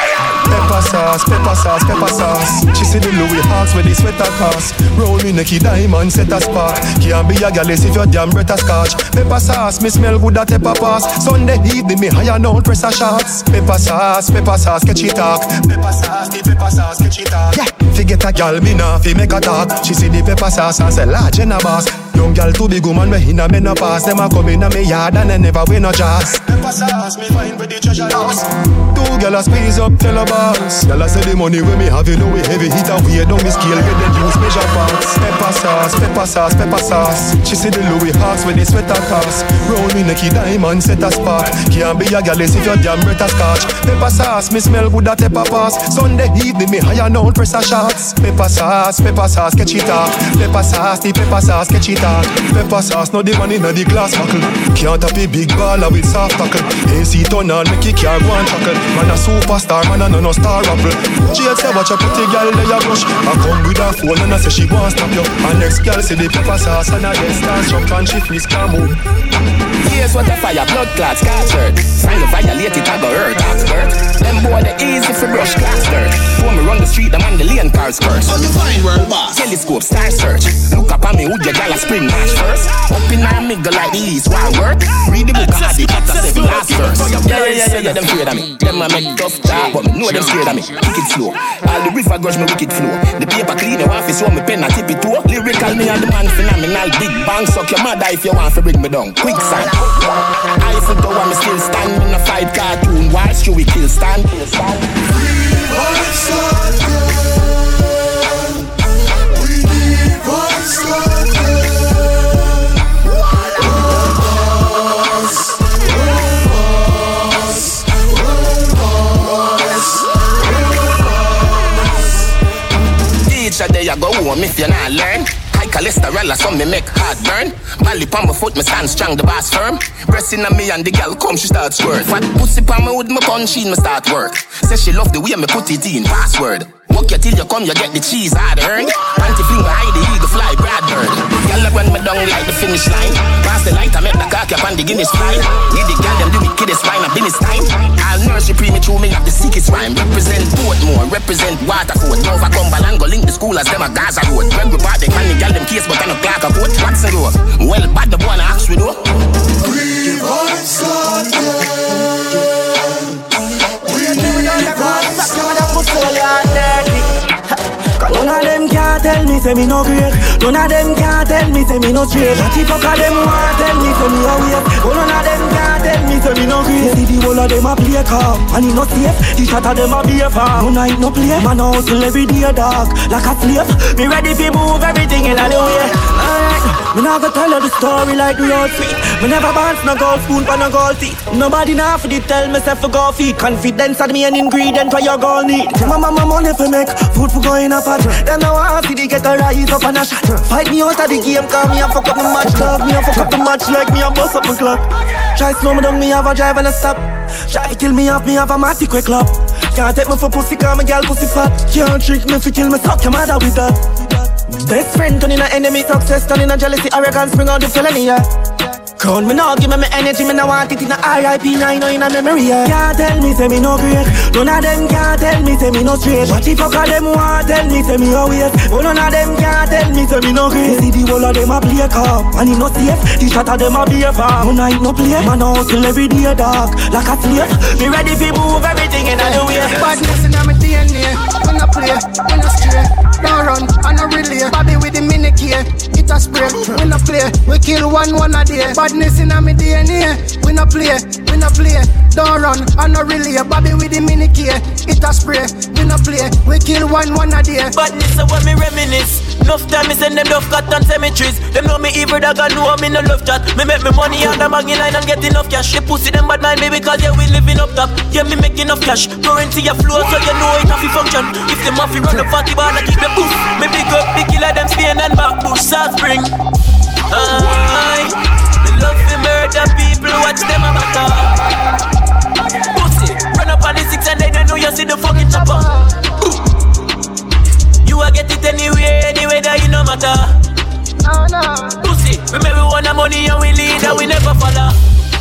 Pepper sauce, pepper sauce, pepper sauce. She see the Louis Hawks with the sweater cost. Roll me necky diamond, set a spark. Can't be a gal if your damn breath a scotch. Pepper sauce, me smell good at pepper pass. Sunday evening, me higher now press a shots. Pepper sauce, pepper sauce, catch it talk. Pepper sauce, the pepper sauce, catch it talk. Yeah, forget a gal, me nah fi make a talk. She see the pepper sauce and say large in a boss. Young gal too big woman we in a menopause. Them a come in a me yard and they never win no jazz. Pepper sauce, me find where the treasure house. Two gal a squeeze up, tell a boss. Gal a say the money when me have know we heavy hit and down the scale with them use measure parts. Pepper sauce, pepper sauce, pepper sauce. She see the Louis Hawks with the sweater cost. Roll me necky diamond, set a spark. Can't be a gal if your damn breath a scotch. Pepper sauce, me smell good at pepper pass. Sunday evening me higher now press a shots. Pepper sauce, pepper sauce, catch it up. Pepper sauce, the pepper sauce, catch it up. Pepper sauce, no the money, in the glass buckle. Can't tap a big baller with soft tackle. AC turn on, make it car go and chuckle. Man superstar, man a no no star apple. Jade say watch a pretty girl they a brush. I come with her phone and I say she want stop you. And next girl say the pepper sauce and I get stars jump and she freeze can move. Here's what a fire, blood clots, catch hurt. Sign of violate it, I go hurt, expert. Them boy they easy for brush class dirt. When me run the street, them on the lane cars curse. On the fine world boss. Telescope, star search. Look up at me, would your gal a spring match first? Up in my middle like the east, wild work. Read the book, I had the chapter seven last verse. Yeah, yeah, yeah, yeah, yeah, them afraid of me. Them a make tough talk, but me know them scared of me. Wicked slow. All the river grudge me wicked flow. The paper clean, you want fi show me pen and tip it too. Lyrical me and the man phenomenal. Big bang, suck your mother if you want to bring me down. Quick sand. I Quicksand. Eiffel Tower, me still stand in a fight cartoon. Why should we kill stand? We go home if you not learn. High cholesterol, so me make heartburn. Bally pon my foot, me stand strong, the boss firm. Pressing on me and the girl, come, she start squirt. Fat pussy pon me with my punch, me start work. Say she love the way me put it in, password. Walk you till you come, you get the cheese hard earned. Panty finger hide the eagle fly, Brad bird. Girl, I run me down like the finish line. Pass the light, I make the cock up on the Guinness fly. Need the girl, them do me kiddies wine, I've time. I'll nurse you premature, me have the sickest rhyme. Represent Portmore, represent Waterford. Nova Cumberland, go link the school as them a Gaza road. When we they can the girl, them case, but I no clock a coat. What's the door? Well, bad the boy, I ask we do. We want None of them can't tell me say me no great. None of them can't tell me say me no straight. Natty fuck of them want tell me say me a. Oh, none of them can't tell me say me no great. See the whole of them a play calm and he no safe. The shot of them a be a farm. No night no play. Man a hustle every day dog like a slave. Me ready fi move everything in the way. Alright, me not go tell you the story like the old sweet. Me never bounce no gold spoon for no gold teeth. Nobody now for the tell myself for go feet. Confidence are me an ingredient for your goal need. My mama money for make food for going up at. Them now want see the get a rise up and a shot. Fight me out of the game, call me a fuck up my match. Love me a fuck up the match like me a bust up my clock. Try slow me down, me have a drive and a stop. Try to kill me off, me have a matic quick club. Can't take me for pussy, call me girl pussy fat. Can't trick me for kill me, suck your mother with that. Best friend turning a enemy, success turning a jealousy, arrogance, bring out the felony, yeah. Me now, give me my energy, me now want it in a RIP, now you know in a memory, yeah. Can't tell me, say me no great. None of them can't tell me, say me no straight. What the fuck of them want tell me, say me always. Oh, none of them can't tell me, say me no great. See the whole of them a play calm, and he no safe. The shot of them a be a farm. No night no play, man hustle every day, dog, like a slave. Me ready fi move everything in the way. Badness in my DNA. When I play, when I stray, don't run, I no relay. Bobby with the mini key, it a spray. When I play, we kill one one a day. Badness in my DNA. We no play, we no play, don't run, I no relay. Bobby with the mini key, it a spray. We no play, we kill one one a day. Badness is what me reminisce. Enough time me send them cut and cemeteries. Them know me evil dog and know me no love chat. Me make me money on the baggy line and get enough cash. She pussy them bad mind me because yeah we living up top. Yeah me make enough cash. Currency a flow so you know it have to function. If them have to run the party bar, I keep the boost. Me big up the killer them Spain and back bush Spring. Aye, the love to murder people, watch them a matter. Pussy, run up on the six and they don't know you see the fucking chopper. You a get it anywhere, anyway that you no matter. Oh, Pussy, remember we want the money and we lead and we never follow.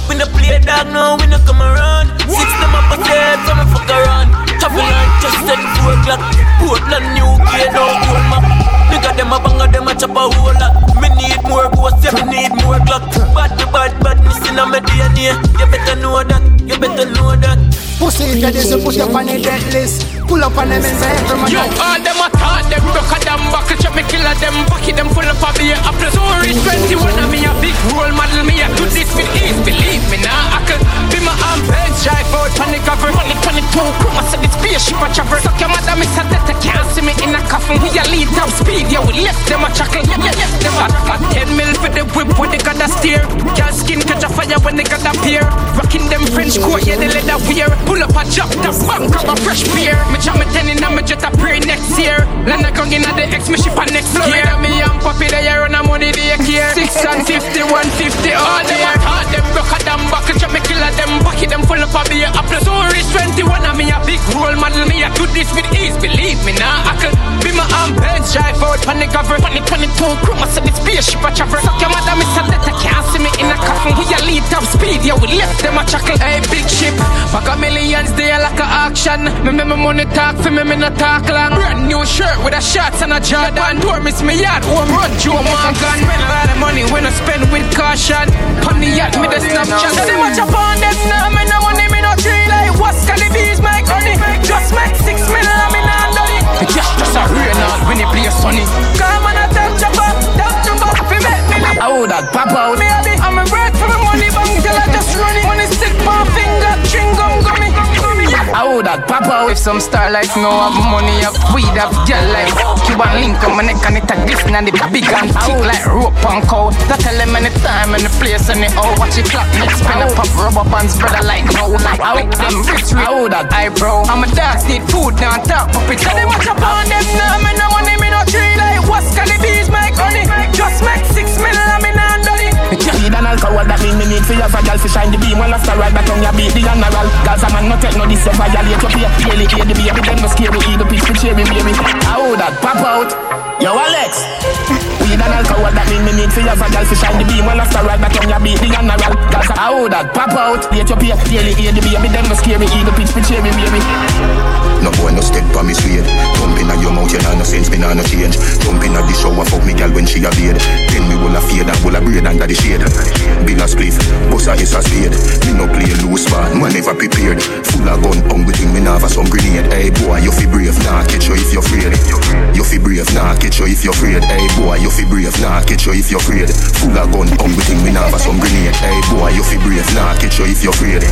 We no play dog, no, we no come around. Six them up a step, so me fuck around. Travel on just at four o'clock. Portland, UK, no map. Nigga them a bang them a chop a whole lot. Me need more ghosts, yeah, me need more Glock. Bad, bad, bad, missing on my DNA. You better know that, you better know that. Pussy, that is to put up on the dead list. Pull up on them and say every man. Yo, all them a talk, them broke a damn buckle, chop me killer them, pocket them full of a beer. After so rich, 21 of me a big role model, me a do this with ease. Believe me now, I could be my arm page, drive out on the cover. Money 22, crew, I said it's spaceship a travel. Suck your mother, miss a death, can't in a coffin. We a lead top speed, yeah, we left them a chuckle. Yeah, yeah, them a, a 10 mil for the whip when they got a steer. Girl skin catch a fire when they got a peer. Rocking them French coat, yeah, the leather wear. Pull up a job, the bank, grab a fresh beer. Me chop me ten in, me jet a pray next year. Land a gun in the X, me ship a next year. Me and Poppy, they run a money they care. Six and fifty, one fifty, all them a hard, them broke a damn buckle, chop me killer them, bucket them full of a beer. After so rich, 21 of me a big role model, me a do this with ease. Believe me now, I could be my page, drive out on the cover. 2022 crew, I said it's spaceship a travel. Suck your mother, miss a letter, can't see me in a coffin. We a lead top speed, yeah, we left them a chuckle. Hey, big ship, pack a millions there like a auction. Me me me money talk for me, me no talk long. Brand new shirt with a shots and a Jordan. Door miss me yard, home run Joe Morgan. Spend a lot of money when I spend with caution. On the yacht, me the Snapchat. See much upon them now, me no money, me no tree like what's Cali bees, my honey. Just make six million, me not it. The cash just a rain out when you play sunny. Come on, I tell chopper, tell chopper, fi make me live. I would have pop out. Me I'm a bread for my money, till I just run it. Money stick, my finger, chewing gum, gummy. I would have pop out if some star like no have money, have weed, have girl like Cuban link on my neck and it a this and the big and thick like rope and cow. That tell them any time, any place, any oh watch it clock next spin a pop rubber bands, brother like no. I make them rich, I would have eyebrow. I'm a dog, need food, now talk puppet. Tell them watch up on them now, me no money, me no tree like what's Cali bees, my honey. Need and alcohol that mean me need for your girl to shine the beam. While after ride back on your beat, the general. Girls a man no take no this, you violate your peer Daily aid the baby, them no scary, eat the pitch, the cherry, baby. How that pop out? Yo Alex. Weed and alcohol that mean me need for have a girl fi shine the beam. While after ride back on your beat the general. Gaza how that pop out. Date your pay Daily hear the baby Them no scary Eat the pitch for cherry baby. No boy no step on me suede Jump in your mouth, you know no sense, me nah no change. Jump in the shower, fuck me gal when she a bed Then me will a fade and will a braid under the shade. Bill a spliff, boss a hiss a spade. Me no play loose man, man never prepared. Full of gun, hungry thing, me have some grenade. Hey boy, you fi brave, nah catch you if you're afraid. You fi brave, nah catch you if you're afraid. Hey boy, you fi brave, nah catch you if you're afraid. Full of gun, hungry thing, me nah have some grenade. Hey boy, you fi brave, nah catch you if you're afraid.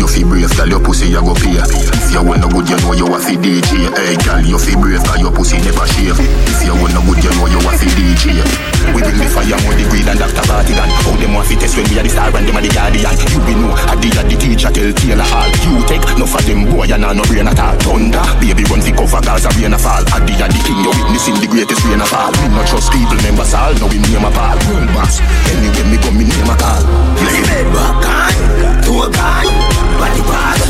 You fi brave, gal your pussy you go pay. If you want no good, you know you a fi DJ Hey gal, you fi brave cause your pussy never shave. If you want no good, you know you a fi DJ We bring the fire, more the greed and Dr. Bartigan How them want fi test when we are the star and them are the guardian? You be know, I did the teacher tell Taylor all. You take, no for them boy, you nah no brain at all. Thunder, baby run fi cover Gaza rain a fall I did the king, you witnessing the greatest rain a fall Me no trust people, members all, know we name a pal World boss, anyway me go me name a call Play bedrock on, two gun, body bag,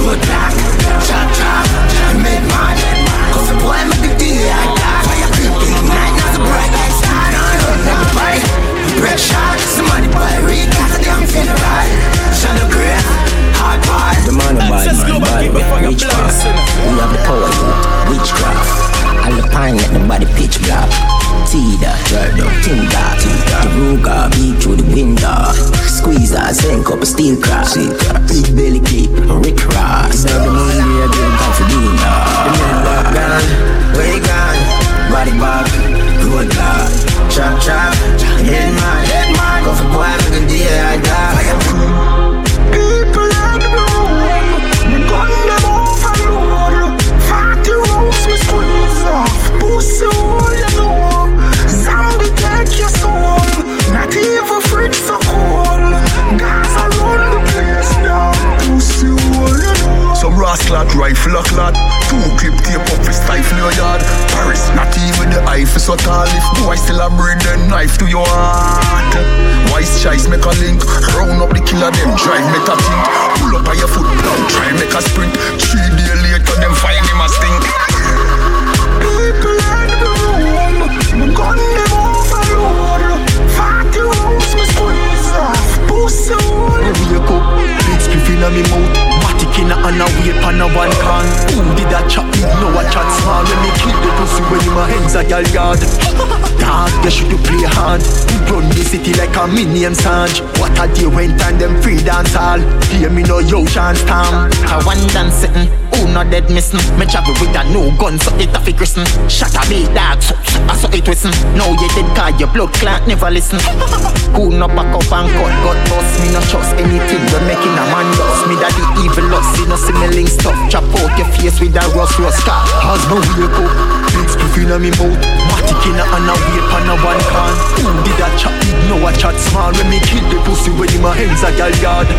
road black, chop chop, make mad. Cause the boy make the day I die. Fire creeping, night not a bright like star. No, never buy. Break shot, somebody buy, read got a damn funeral. Shadow grave, hard boy. The man of bad man, bad man, witchcraft. We have the power, youth, witchcraft. All the pine let the body pitch black. Down, Tinder, The Ruger, beat through the window. Squeeze her, sink up a steel crack. Big belly keep, Rick Ross. Now the moon, we are doing Pasadena. The men walk where you gone? Body back, road block. Chop, chop, head man. Go for boy, make a die. Rascal rifle a clot Two clip tape up fi stifle your yard Paris, not even the eye fi so tall. If boy still a bring the knife to your heart. Wise choice make a link. Round up the killer them drive me to think Pull up on your foot down try make a sprint. Three city like a minion Sanj What a day when time them free dance all Hear me no yo chance time I one dance sitting, who not dead missing? Me travel with a no gun, so it a fi christen. Shot a big dog, so, I saw it twisten Now you dead cause your blood clot never listen. Who no back up and cut, God boss Me no trust anything, we making a man lost. Me that the evil lost, see no me link stuff. Chop out your face with a rust rust. Car me wake up, big spliff inna me mouth Inna and a wait pan a one can. Did that chat big, no a chat small When me kill the pussy when in my hands a gal yard.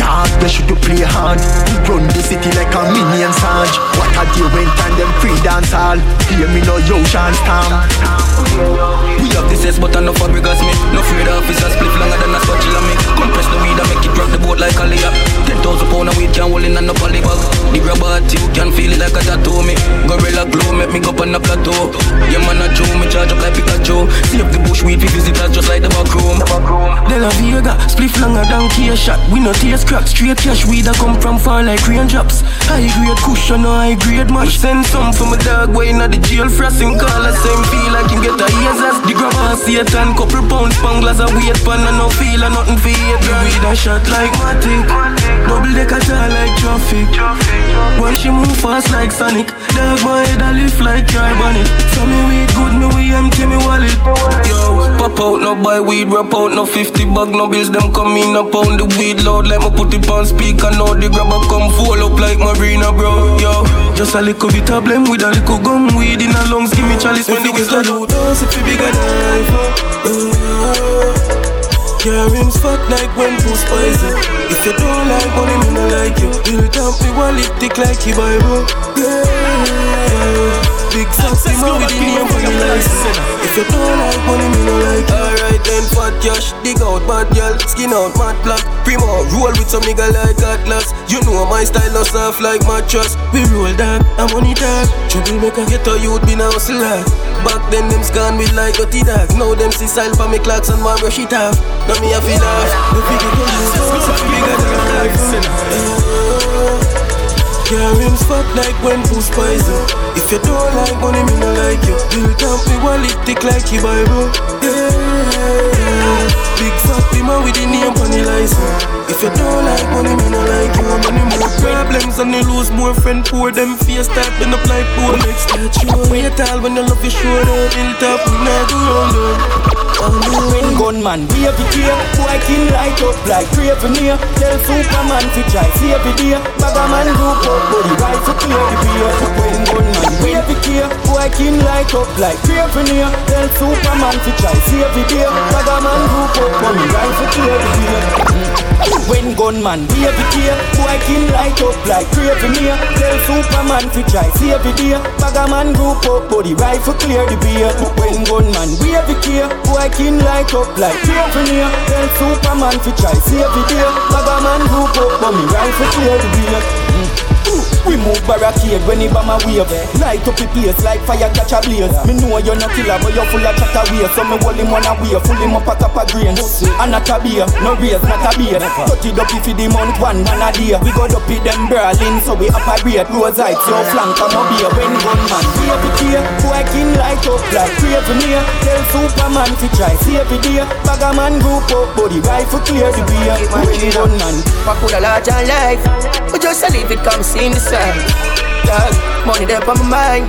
Dog, you should you play hard. Run the city like a minion Sanj What a day when time them free dance all Hear me no yo chance time We have the sense but I no fabricas me No afraid of officers split longer than a spatula me Compress the weed and make it rock the boat like a layup thousand pound of weed can't hold in and no poly bag The at you can feel it like a tattoo me Gorilla glow make me go up on the plateau Yeah man a Joe me charge up like Pikachu Save the bush weed for visitors just like the back room De La Vega, spliff longer than key shot. We no taste crack, straight cash weed that come from far like raindrops. High grade cushion high grade mash. Send some for my dog way in the jail frosting collar. Same feel like him get a ears as the grabber Satan. Couple pounds spanglers a weight pan and no feel a nothing for it. The weed a shot like Matic. Double deck a jar like traffic. When she move fast like Sonic. Dog my head a lift like carbonic. So me weed good, me we empty me wallet. Yo, pop out, no buy weed, rap out, no 50 bag, no bills, them come in up on the weed loud, let me put it on speaker, now the grabber come full up like Marina, bro, yo. Just a little bit of blame with a little gum weed in a lungs, give me chalice when the load us if you bigger than life, Yeah, fat like when too spicy If you don't like money, me no like you. Build up me wallet thick like you Bible Yeah Big fat man with the name for me license. If you don't like money, me no like it. Alright then, fat cash, dig out bad girl, skin out mad black. Primo, roll with some nigga like Atlas. You know my style no soft like mattress. We roll that, I'm money tag. Troublemaker, get a youth, be now hustler. Back then, them scan me like a T-Dog. Now them see style for me clocks and my brush it off. Now me a feel off. The bigger than you, bigger than life. Yeah, rims fat like when push poison. If you don't like money, me no like you. Built up me wallet thick like your Bible. Yeah, big fat man with the name on the license. If you don't like money, me no like you. Money more problems and you lose more friend poor. Them face start been up like poor. Next that show, wait all when you love your shoulder. Built up, we not go them. When gunman, be every day Boy king light up like craven near Tell Superman to try see every day. Bag a man group up, body right to clear the beer. When gunman, be every day Boy king light up like craven near Tell Superman to try see every day. Bag a man group up, body mm. right to clear the beer. When gunman, be every day Boy king light up like craven near Tell Superman to try see every day. Bag a man group up, body right to clear the beer. When gunman, be every day Boy king light up like Tiffany. Tell Superman to try save the day. Bag a man group up but me rifle clear the beer we move barricade when he bomb a wave eh. Light up the place like fire catch a blaze. Me know you're not killer but you're full of chatter waste So me hold him on a way, full him up a top of grain And not a beer, no race, not a beer. Cut it up if the month one man a day. We go up with them Berlin so we operate Rose heights, your flank up here When gunman, baby care Boy king light up like craven here. Tell Superman to try save the day. Bag a man group up the rifle clear the beer. When gunman What could a large life. We just a leave it come see the sun Dog, money there on my mind.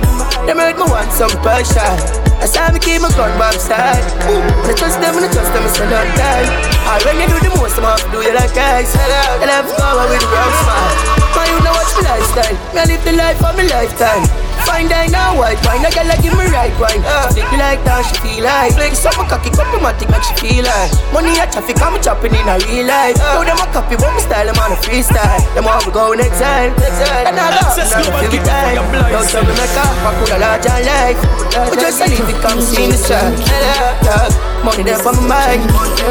Them hurt me want some passion I saw me keep my gun by my side When I trust them, when I trust them, it's a long time. I when you do the most, I'm off do you like guys And I've power with the wrong smile. Man, you know what's my lifestyle? I live the life of my lifetime Fine dine now, white wine, a girl give me right wine. Uh, like that, she feel like. Flex up my cocky, thing, make she feel like. Money a traffic, I'm chopping in a real life. Uh, Now them a copy, but my style, I'm on a freestyle. Them all go next time, next time And I love, and I feel time. Don't tell me make up, I could a larger life. But just a leave it, come see the sun Money there for my mind.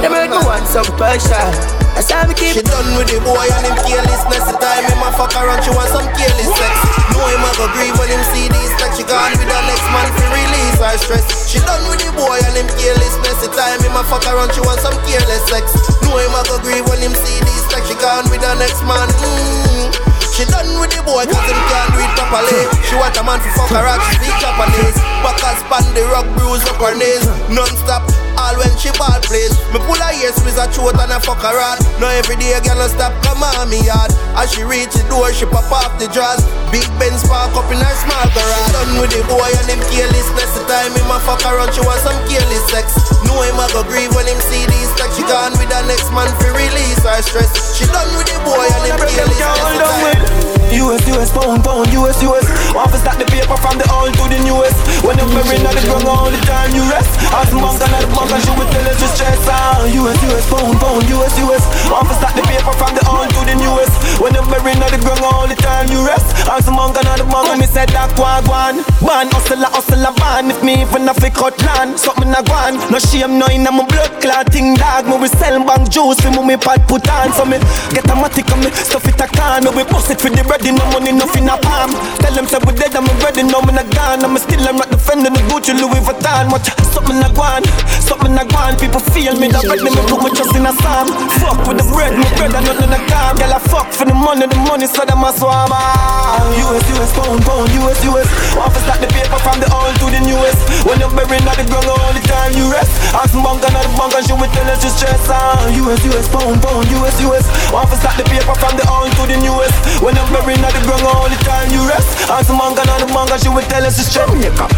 Them make me want some passion that's how we keep She done with the boy and him carelessness The time him a fuck around she want some careless sex. Know him a go grieve when him see this Like she gone with the next man to release her stress. She done with the boy and him carelessness The time him a fuck around she want some careless sex. Know him a go grieve when him see this Like she gone with the next man. Mm. She done with the boy cause him can't do it properly. She want a man to fuck her out, she speak Japanese Backers span the rock bruise up her knees Non-stop all when she ball plays Me pull her ears with a throat and I fuck her hard Now every day girl no stop come on me yard. As she reach the door she pop off the drawers. Big Benz park up in her small garage. Done with the boy and him carelessness The time him a fuck around she want some careless sex. Know him a go grieve when him see this Like she gone with the next man for release her stress. She done with the boy and him carelessness the time US, US, pound, pound, US, US to start the paper from the old to the newest. When you're married on the ground all the time you rest. The monk and the monk and she will tell us to stress. Ah, US, US, pound, pound, US, US to start the paper from the old to the newest. When you're married on the ground all the time you rest. The monk and the monk and me said that wagwan Man, hustle a van If me even a fi cut land Something a gwan No shame no in my blood clotting dog. Me we sell bank juice We me pot put on. So me get a matic and me stuff it a can. Me we bust it for the ready, no money, nothing a palm. Tell them say we dead, I'm ready, no man a gone. I'm still, I'm not defending the Gucci Louis Vuitton. Watch something a gone, something a gone. People feel me, direct me, put my trust in a psalm. Fuck with the bread, my bread, I nothing a calm. Girl, I fuck for the money, the money, so them a swam. Ah, US, US, pound, pound, US, US. Office start the paper from the old to the newest. When you're buried on the ground you rest. Ask some bank and the bank and she will tell us to stress. Uh. US, US, pound, pound, US, US. Want to start the paper from the old to the newest. When you're buried on the ground all the time, you rest. Ask some bank and the bank and she will tell us to stress.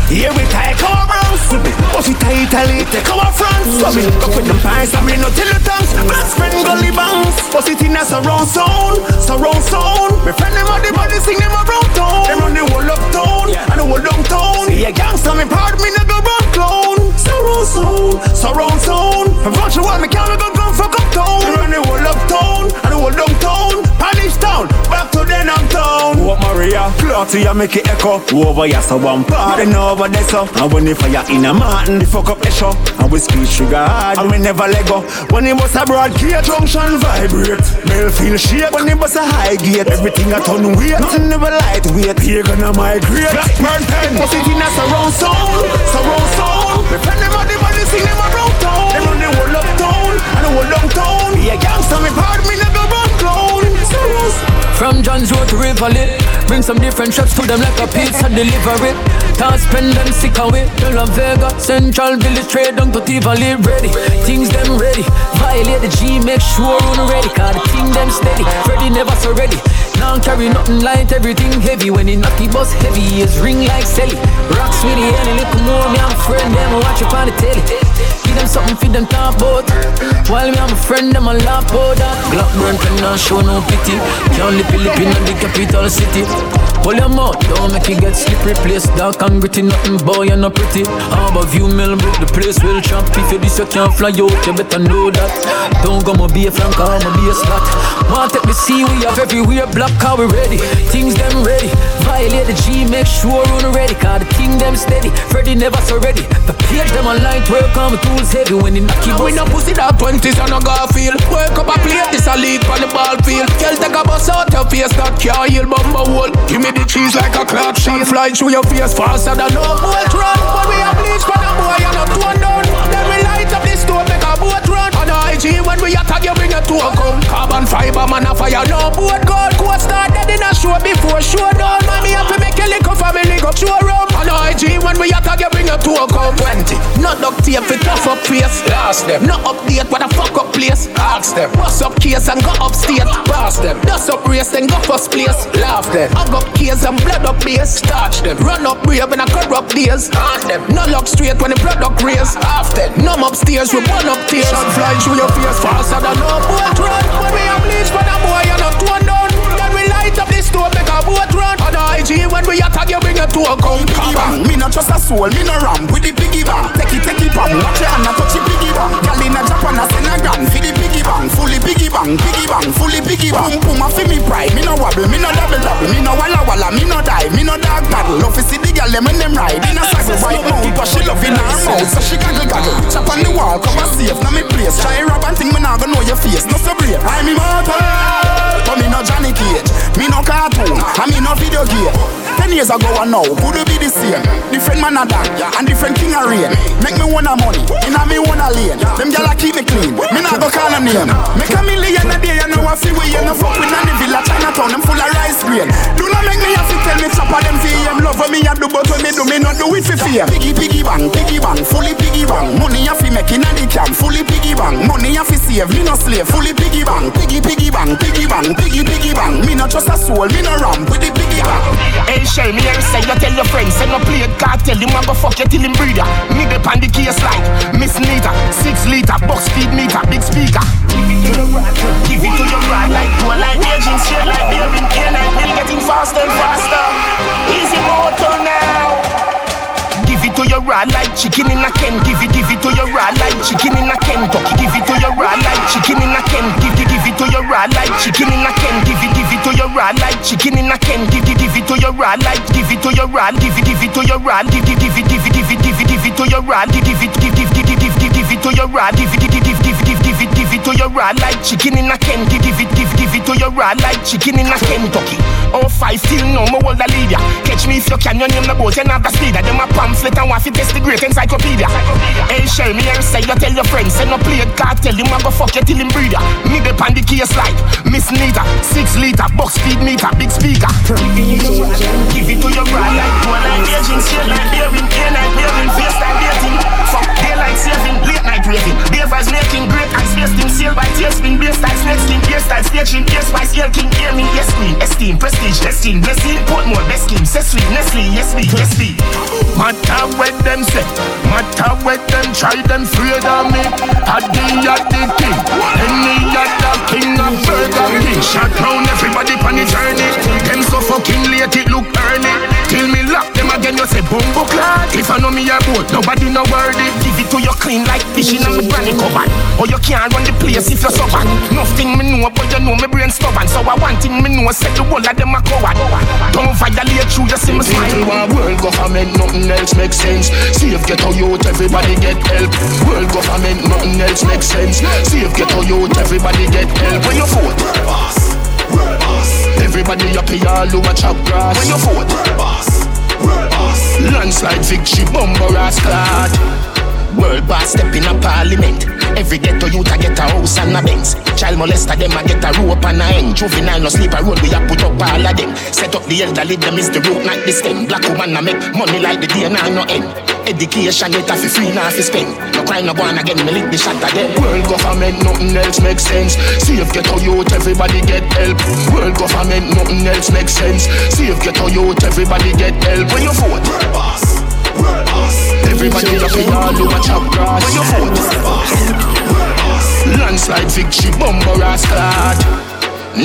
Here we take our but we take Italy, take our France. So we go with them pies and we no tell the tongues. Best friend gully bounce, but it in a surround sound, surround sound. We friend them all the body sing them around town. Them run the whole uptown and the whole downtown. See a gangster me part me no go run clown. Surround sound, surround sound. Function one me can't go gun fuck up town. We run the whole uptown and the whole downtown. Punish town, back to them. then I'm down. What Maria, I make it echo. Over here, so one part and over there, so. And when the fire in a mountain, the fuck up echo. And we squeeze sugar hard, and we never let go. When it was a broad gate, junction vibrate. Male feel shake when it was a high gate. Everything I turn weight, nothing never lightweight. Here gonna migrate. Blackburn pen, what's it in a surround sound? Surround sound. Me friend them the money, sing them around town. Them run the whole up town, and the whole downtown. Be a gangster, me part me never. From John's Road to Rivoli Bring some different shots to them like a pizza delivery. Toss spend them sick away. To La Vega, Central Village Trade down to Tivoli Ready, things them ready. Violate the G, make sure on ready. Cause the thing them steady, Ready, never so ready. Now carry nothing light, everything heavy. When the knocky bus heavy, it's ring like Sally. Rocks with the any little more, me I'm a friend, them watch up on the telly them something for them talk about. While me I'm a friend, them a laugh about that. Glock burn cannot show no pity. Can't lip lip in the capital city Pull your mouth, don't make it get slippery. Place Dark and gritty, nothing boy and not pretty. Harbor view, Millbrook, the place? Will chop If you this, you can't fly out, you better know that. Don't go, my be a flank, I'm a be a slot Want take the sea, we have everywhere Black car, we ready, things them ready. Violate the G, make sure on ready. Cause the king them steady, Freddy never so ready. The page them online, work on my tools heavy When they the knocky We no pussy that 20s on a feel. Work up a plate, this a lead on the ball field. Girl take a bus out your face, that car, heal bumper hole Give me me the cheese like a clock shot Fly through your face faster than no boat run. But we a bleach for the boy and a tone down Then we light up the stove make a boat run. On IG when we attack you bring to a come. Carbon fiber man a fire no boat gold. Coast start dead in a show before show down Man me have to make a liquor family go show rum On IG when we attack you bring it to a come 20 Not duct tape it tough up face Last them No update what a fuck up place Ask them Bust up case and go upstate Pass them Dust up race then go first place Laugh them Hug up case and blood up base. Starch them. Run up brave in a corrupt days. On them. No lock straight when the product raise. Half them. Numb upstairs we burn up tears. Shot fly through your face faster than no boat run. When we have bleach for the boy and not torn down. Then we light up the stove make a boat run. On the IG when we attack you bring it to a come. Bang. Me not trust a soul. Me no ram with the piggy bank. Take it, take it, pam. Watch your hand and touch the piggy bank. Girl in a Japan a Senegal. For the piggy bank. Fully piggy bank. Piggy bank. Fully piggy bank. Boom boom a fi me pride. Me no wobble. Me no double double. Me no walla walla. Me no die, me no dog paddle. Love to see the girl them when them ride in a saddle right now. But she love in her mouth, so she gaggle gaggle. Chop on the wall, cover safe, now me place. Try rob and think me not gonna know your face, no so brave. I'm immortal, but me no Johnny Cage, me no cartoon, and me no video game. Ten years ago and now, could it be the same? Different man a dog, and different king a rain. Make me wanna money, in a me wanna lane. Them gyal keep me clean, me not go call a name. Make a million a day, you know I feel we, you know fuck with none villa Chinatown, them full of rice grain. Do not make me have to tell me chop them VM love me a do but when me do me not do it for fear Piggy piggy bang, piggy bang, fully piggy bang Money a fi make inna the can, fully piggy bang Money a fi save, me no slave, fully piggy bang Piggy piggy bang, piggy bang, piggy piggy bang Me no trust a soul, me no ram with the piggy bang Hey Shay, me here say you tell your friends Say no play it, cartel, him a go fuck you till him breather Me dep on the case like Miss Nita. Six liter, box speed meter, big speaker. Give it to your rod like poor like aging Straight like bearing cane like mill getting faster and faster. Easy motor now. Give it to your rod like chicken in a can. Give it, give it to your rod like chicken in a Kentucky Give it to your rod like chicken in a can. Give, give, give it to your rod like chicken in a can. Give it, give it to your rod like chicken in a can Give, give, give it to your rod like Give it to your rod Give it, give it to your rod Give, give, give it, give it, give it, give it, give it to your rod Give, give give, give, give, give, give, give it to your rod Give it, give, give, give, to your rod like chicken in a can. Give, give it, give, give it to your rod like chicken in a Kentucky Oh five still no more hold a leader. Catch me if you can, your name the boat, you have the speeder. Them a pamphlet and want to test the great encyclopedia. Hey share me here say you tell your friends Say no play it tell him a go fuck you till him breather Me dep on the case like Miss Nita. Six liter, box speed meter, big speaker. Give it to your brother like One like aging, straight like bearing Day night bearing, face like dating Daylight saving, late night raving Davers making great ice wasting Sail by tailspin, bass type, snake skin Bass type, staging, bass by scale king me, yes queen, esteem, prestige, destined Blessing, Portmore, best scheme, Cecily, Nestle, yes me, yes me Matter what them say, matter what them try, them afraid of me. The at king, any other king of Burger King. Shut down everybody on the journey. Them so fucking late, it look early. Till me lock again. then you say bumbo clad. If I know me your boat, nobody no worthy. Give it to you clean like fishing on the granny cupboard. Or oh, you can't run the place if you're so bad. Nothing me know, but you know me brain stubborn. So I want thing me know, set the whole of them a coward. Don't violate you, just see me smile. One world government, nothing else makes sense. See if get a youth, everybody get help. World government, nothing else makes sense. See if get a youth, everybody get help. When you vote, boss. Everybody up here, all over chop grass. When you vote, boss. Landslide victory, bumper ass. World boss step in a parliament. Every ghetto youth a get a house and a Benz. Child molester them a get a rope and a end. Juvenile no sleep a road we a put up all of them. Set up the elderly them is the root not the stem. Black woman a make money like the day now no end. Education get a fi free now fi spend. No crime no go on again me lick the shot them. World government nothing else makes sense. See if ghetto youth everybody get help. World government nothing else makes sense. See if ghetto youth everybody get help. When you vote, world boss. Everybody up in all over chop grass When you vote Landslide victory, bumper ass clad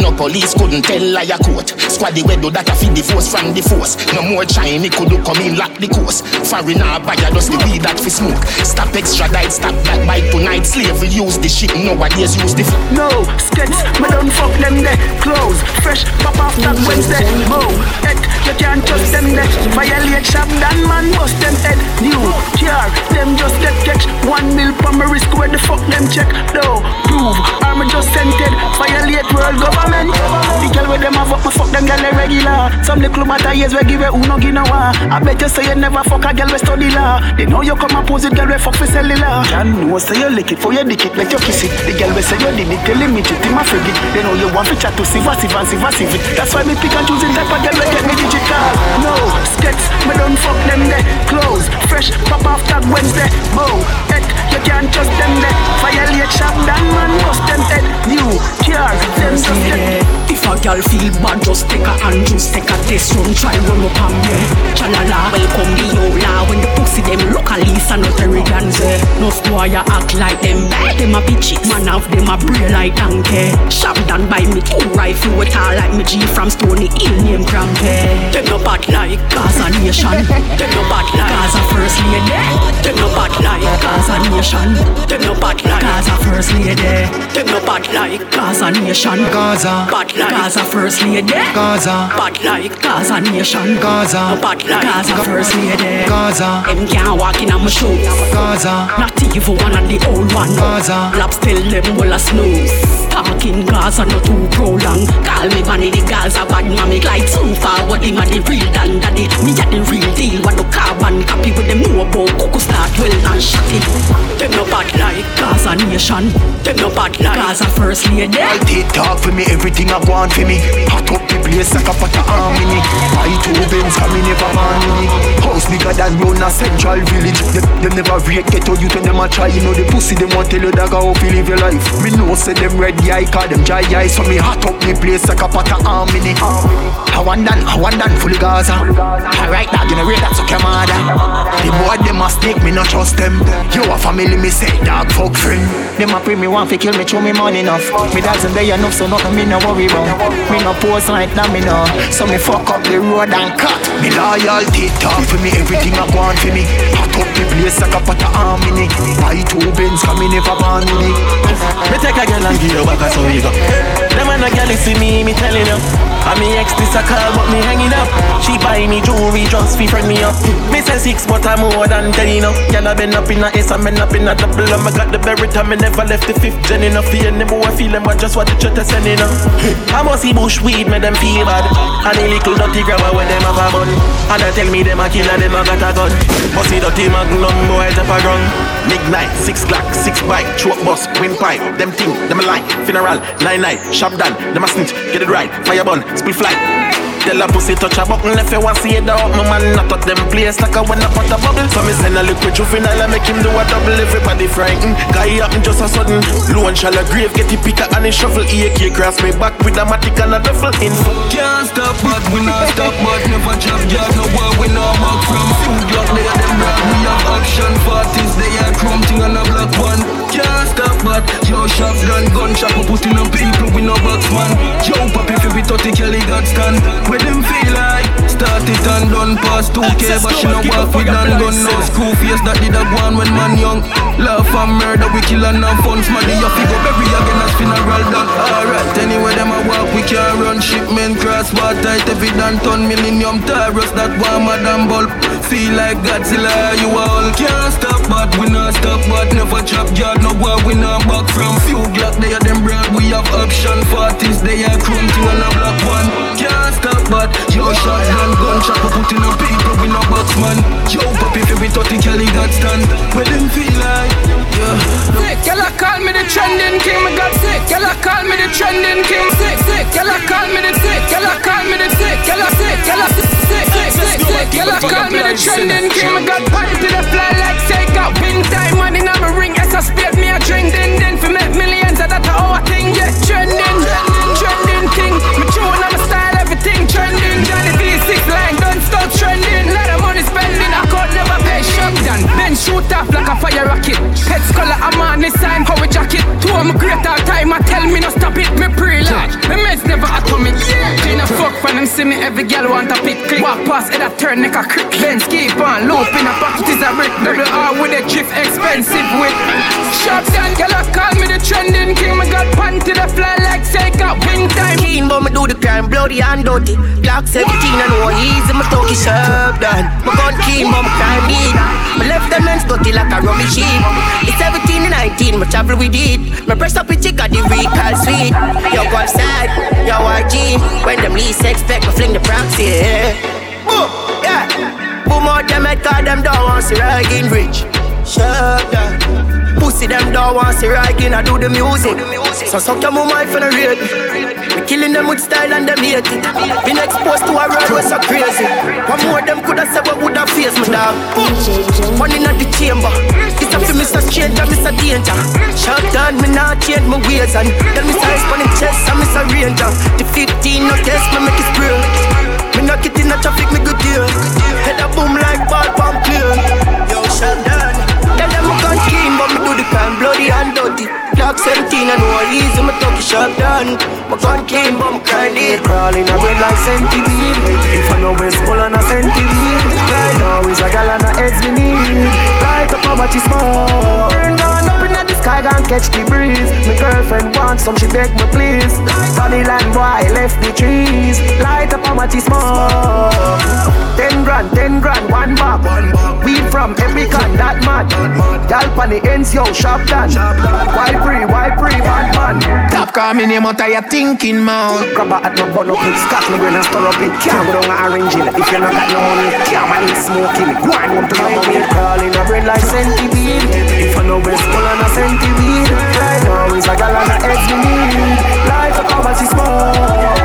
no police couldn't tell liar court. Squaddy we do that a feed the force from the force. No more Chinese could do come in lock the course. Foreigner buyer just the weed that fi smoke. Stop extradite, stop that by tonight. Slavery use the shit nowadays use the. No skets, me don't fuck them there. Close, fresh, pop off that Wednesday. Mo, head, you can't trust them there. Violate shop, dan man bust them head. New car, them just get catch. One mil per wrist, where the fuck them check? No, prove, I'm just scented. Violate world government. The girl with them have up, me fuck them girl regular. Some little matter years we give it who no give no one. I bet you say you never fuck a girl we study law. They know you come and pose it, girl we fuck for cellular. Can know say you lick it for your dick it, let you kiss it. The girl we say you did it, tell him it, him a forget. They know you want to chat to see what see what see what see That's why me pick and choose the type of girl we get me digital. No skets, me don't fuck them there. Clothes fresh, pop off that Wednesday. Bow, head, you can't trust them there. Violate shop, dan man bust them head. New car, them just get if a girl feel bad, just take a hand, just take a test run, try run up on me. Chalala, welcome the yola. When the pussy them look at Lisa, not arrogant. Eh. No boy act like them, bad them a bitches. Man of them a brain like donkey. Shop done by me two rifle with all like me G from Stony Hill name Crampy. Them no bad like Gaza Nation. Them no bad like Gaza First Lady. Them no bad like Gaza Nation. Them no bad like Gaza First Lady. Them no bad like Gaza Nation. Gaza. Bad like Gaza First Lady. Gaza. Bad like Gaza Nation. Gaza. Bad like Gaza First Lady. Gaza. Them can't walk in on my shoes. Gaza. Not even one of the old one. Gaza. Laps tell them well a snooze. Talking Gaza not too prolong. Call me bunny the Gaza bad mommy like too far. What him a the real dan daddy. Me a the real deal. What the carbon copy with them about cuckoo start well and shut it. Them no bad like Gaza Nation. Them no bad like Gaza First Lady. I take talk for me, everything I want for me. Hot up the place like a of harmony. Buy two Benz, come me never me. House bigger than round a central village. Them, them never rate get to you when them a try. You know the pussy them want to tell you that how you live your life. Me know say them red eye, call them dry eye. So me hot up the place like a pot of harmony. I want done, I want done fully Gaza. Alright, dog, you know rate that's okay, mother. The boy them a snake, me not trust them. You a family, me say dog fuck friend. Them a pray me want fi kill me, throw me money enough. Me doesn't there enough, so nothing me no worry about. Me no pose like that, me no. So me fuck up the road and cut. Me loyalty talk for me, everything I want for me. Hot up the place like a pot of harmony. Buy two Benz, come me never born with it. Me take a girl and give her back a so we go. Them a girl see me, me telling you. And me ex this a call, but me hanging up. She buy me jewelry just fi friend me up. Me say six, but I'm more than ten enough. Girl I been up in a S, I been up in a double. And I got the berry time, me never left the fifth gen enough. Fear any boy feel them, but just what the church sending up. I must see bush weed, make them feel bad. And a little dirty grabber when them have a bun. And they tell me them a killer, them a got a gun. But see dirty magnum boy up a ground. Midnight, six clock, six bike, choke bus, windpipe. Them thing, them a line, funeral, nine night, shop done. Them a snitch, get it right, fire bun, split fly. Tell a pussy touch a button if you want see it out. My man not touch them place like a when I put a bubble. So me send a liquid juvenile and make him do a double. Everybody frightened. Guy happen just a sudden. Low and shallow grave, get the picker and he shuffle. AK cross me back with a matic and a duffel in. Can't stop, but we not stop, but never drop gas. No war, we not back from. Food block, they are them rock. We have action parties, they are chrome thing on a black one. Can't but yo shop gun, gun shop, we putting on people, we no box man. Yo, papi, if we 30 Kelly got stand. Where them feel like Start it and done cost 2K, but she no walk with and gun. No screw face that did a go on when man young. Love and murder, we kill and have fun. Smaddy, you figure bury again as funeral done. Alright, anyway, them a walk, we can run. Shipment cross water, tight, every done ton. Millennium Taurus, that warmer than bulb. Feel like Godzilla, you all can't stop, but we not stop, but never chop yard. No boy, we not back from. Few Glock, they are them brand, we have option. 40s, they are chrome to and a black one. Can't stop, but yo, shotgun, gunshot, we put in a people, we no box man. Yo, puppy, if we 30 Kelly got stand. Where them feel like, yeah. Sick, y'all call me the trending king, me got sick. Y'all call me the trending king, sick, sick. Y'all call me the sick, y'all call me the sick, y'all sick, y'all sick, sick, sick, sick. Y'all call me the trending king, me got party to the fly shoot off like a fire rocket. Head scholar, I'm on this sign, power jacket. Two of my great all time, I tell me no stop it. Me pre-large, me meds never atomic. Fuck when them see me, every girl want a pick. Click. Walk past, it a turn, like a crick. Benz keep on, loop in a pocket is a brick. Double R with a drift, expensive with. Shop done, girl, call me the trending king. Me got panty the fly like take out wing time. Keen, but me do the crime, bloody and dirty. Glock 17 and no easy, my talkie sharp done. My gun keen, but my crime need. My left them hands dirty like a rubbish sheep. It's 17 and 19, my travel with it. My press up with chick at the recall sweet. Yo, go outside, yo, RG. When them least expect, me fling the proxy. Yeah. Boom, yeah. Boom out them head, cause them don't want to in rich. Sharp done. Pussy them don't want to in, I do the music. So suck your mama if you Me killing them with style and them hate it. Been exposed to a road was so crazy. One more them coulda said what woulda face me dog. One in the chamber. This up to Mr. Strange and Mr. Danger. Shut down, me not change my ways and tell me size on the chest and Mr. Ranger. The 15 no test me make it spray. Me not get in the traffic, me good deal. Head a boom like ball pump clear. Yo, shut down. Tell them I can't keen, but me do the crime bloody and dirty. Glock 17 and no easy, my talk shut down. My gun clean, but me crying it. Crawling a bed like centipede. If I know where's full on a centipede. Right now is a gal and a heads we need. Light up poverty smoke. Burn down up in the sky, gon' catch the breeze. My girlfriend wants some, she beg me please. Body land boy left the trees. Light up poverty smoke. Ten grand, ten grand, one bag. Weed from Epicon, that mad. Gal pan the ends, yo, shop done. Why free, why free, bad man. Top call me name out of your thinking mouth. Grab a at no bun up it, scotch me brain and stir up it. Can't go down and arrange it. If you not got no money, can't man eat smoking. Go on home to my mommy. Crawling a bread like centipede. If I know where's full on a centipede. Right now is a gal and a heads we need. Life a poverty smoke.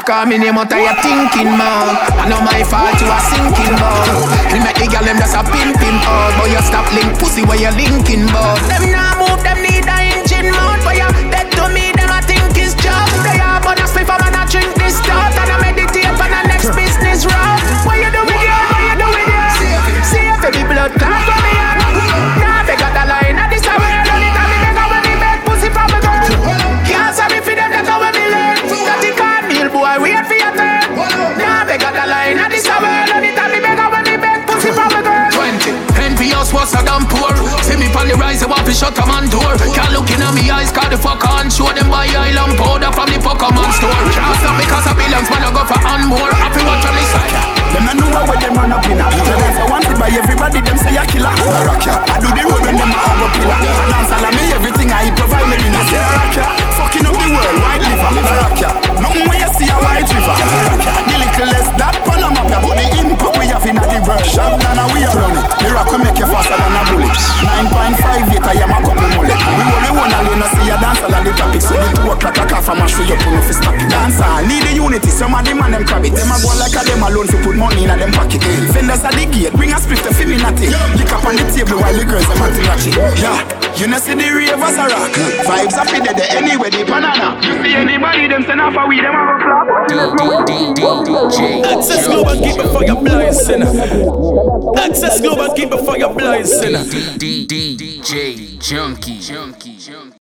Stop call me name out of your thinking mouth. I know my fault you are sinking boat. Me make the girl them just a pimp him out, but you stop link pussy where you linking bout. Them now move, them need a engine mount, but you dead to me, them I think is job. They are but I sleep, I'm gonna drink this start and I meditate on the next business route. What you do with you? What you do with you? See if every blood clot for me. A damn poor. See me on the rise, I want to shut a man door. Can't look in me eyes, call the fuck on. Show them buy island powder from the Pokemon store. Can't stop because I belongs, man, I go for and more. Happy watch on the side. Them a know where them run up in a them say wanted by everybody, them say a killer. I rock ya, I do the road when them a have a pillar Dance all of me, everything I provide me a say I rock ya Fucking up the world, white liver. I rock ya, nothing where you see a white river. I rock ya, the little less that Panama ya But the impact we have in a the down and we are run it The rock will make you faster than a bullet. 9.5 later, I am a couple mullet. We only one alone, I see a dance all of the topics. So the two o'clock, I can't from a show you pull off a stop it Dance need the unity, some of them and them crab it. Them a go like a them alone, so put money in a them pocket. Eh? Fenders at the gate, bring a split to me natty. Lick up on the table while the girls are acting ratchet. Yeah, you know see the ravers a rock. Vibes are fit there anyway, the banana. You see anybody them send off a weed, them have a flop. Access global, keep it for your blind sinner. Access global, keep it for your blind sinner. DJ Junky.